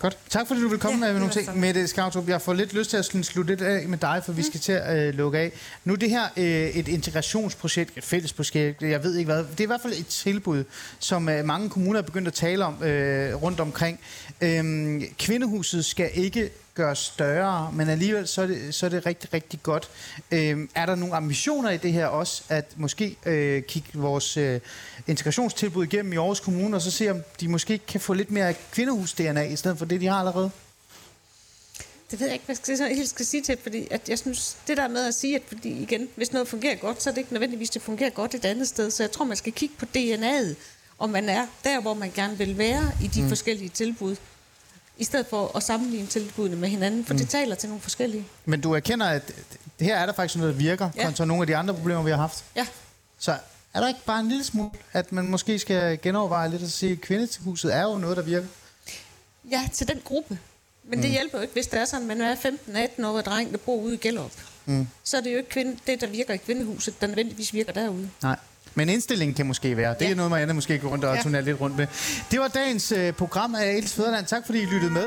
Godt. Tak fordi du vil komme Ja, med nogle ting. så. Mette Skautrup, jeg får lidt lyst til at slutte lidt af med dig, for vi skal til at øh, lukke af. Nu det her øh, et integrationsprojekt, et fælles projekt, jeg ved ikke hvad. Det er i hvert fald et tilbud, som øh, mange kommuner er begyndt at tale om øh, rundt omkring. Øhm, kvindehuset skal ikke gøres større, men alligevel så er det, så er det rigtig, rigtig godt. Øhm, er der nogle ambitioner i det her også, at måske øh, kigge vores øh, integrationstilbud igennem i Aarhus Kommune, og så se, om de måske kan få lidt mere kvindehus-DNA, i stedet for det, de har allerede? Det ved jeg ikke, hvad jeg skal, helt skal sige til, fordi at jeg synes, det der med at sige, at fordi igen, hvis noget fungerer godt, så er det ikke nødvendigvis, det fungerer godt et andet sted. Så jeg tror, man skal kigge på DNA'et, om man er der, hvor man gerne vil være i de mm. forskellige tilbud, i stedet for at sammenligne tilbudene med hinanden, for mm. det taler til nogle forskellige. Men du erkender, at her er der faktisk noget, der virker. Ja. kontra nogle af de andre problemer, vi har haft. Ja, Så er der ikke bare en lille smule, at man måske skal genoverveje lidt og sige, at kvindehuset er jo noget, der virker? ja til den gruppe. Men mm. det hjælper jo ikke, hvis det er sådan, at man er 15-18 år og dreng, der bor ude i Gellerup. Mm. Så er det jo ikke kvinde, det, der virker i kvindehuset, der nødvendigvis virker derude. Nej. Men indstillingen kan måske være. Det er Ja. noget, man måske går rundt og Ja. turnerer lidt rundt med. Det var dagens øh, program af Els Fæderland. Tak fordi I lyttede med.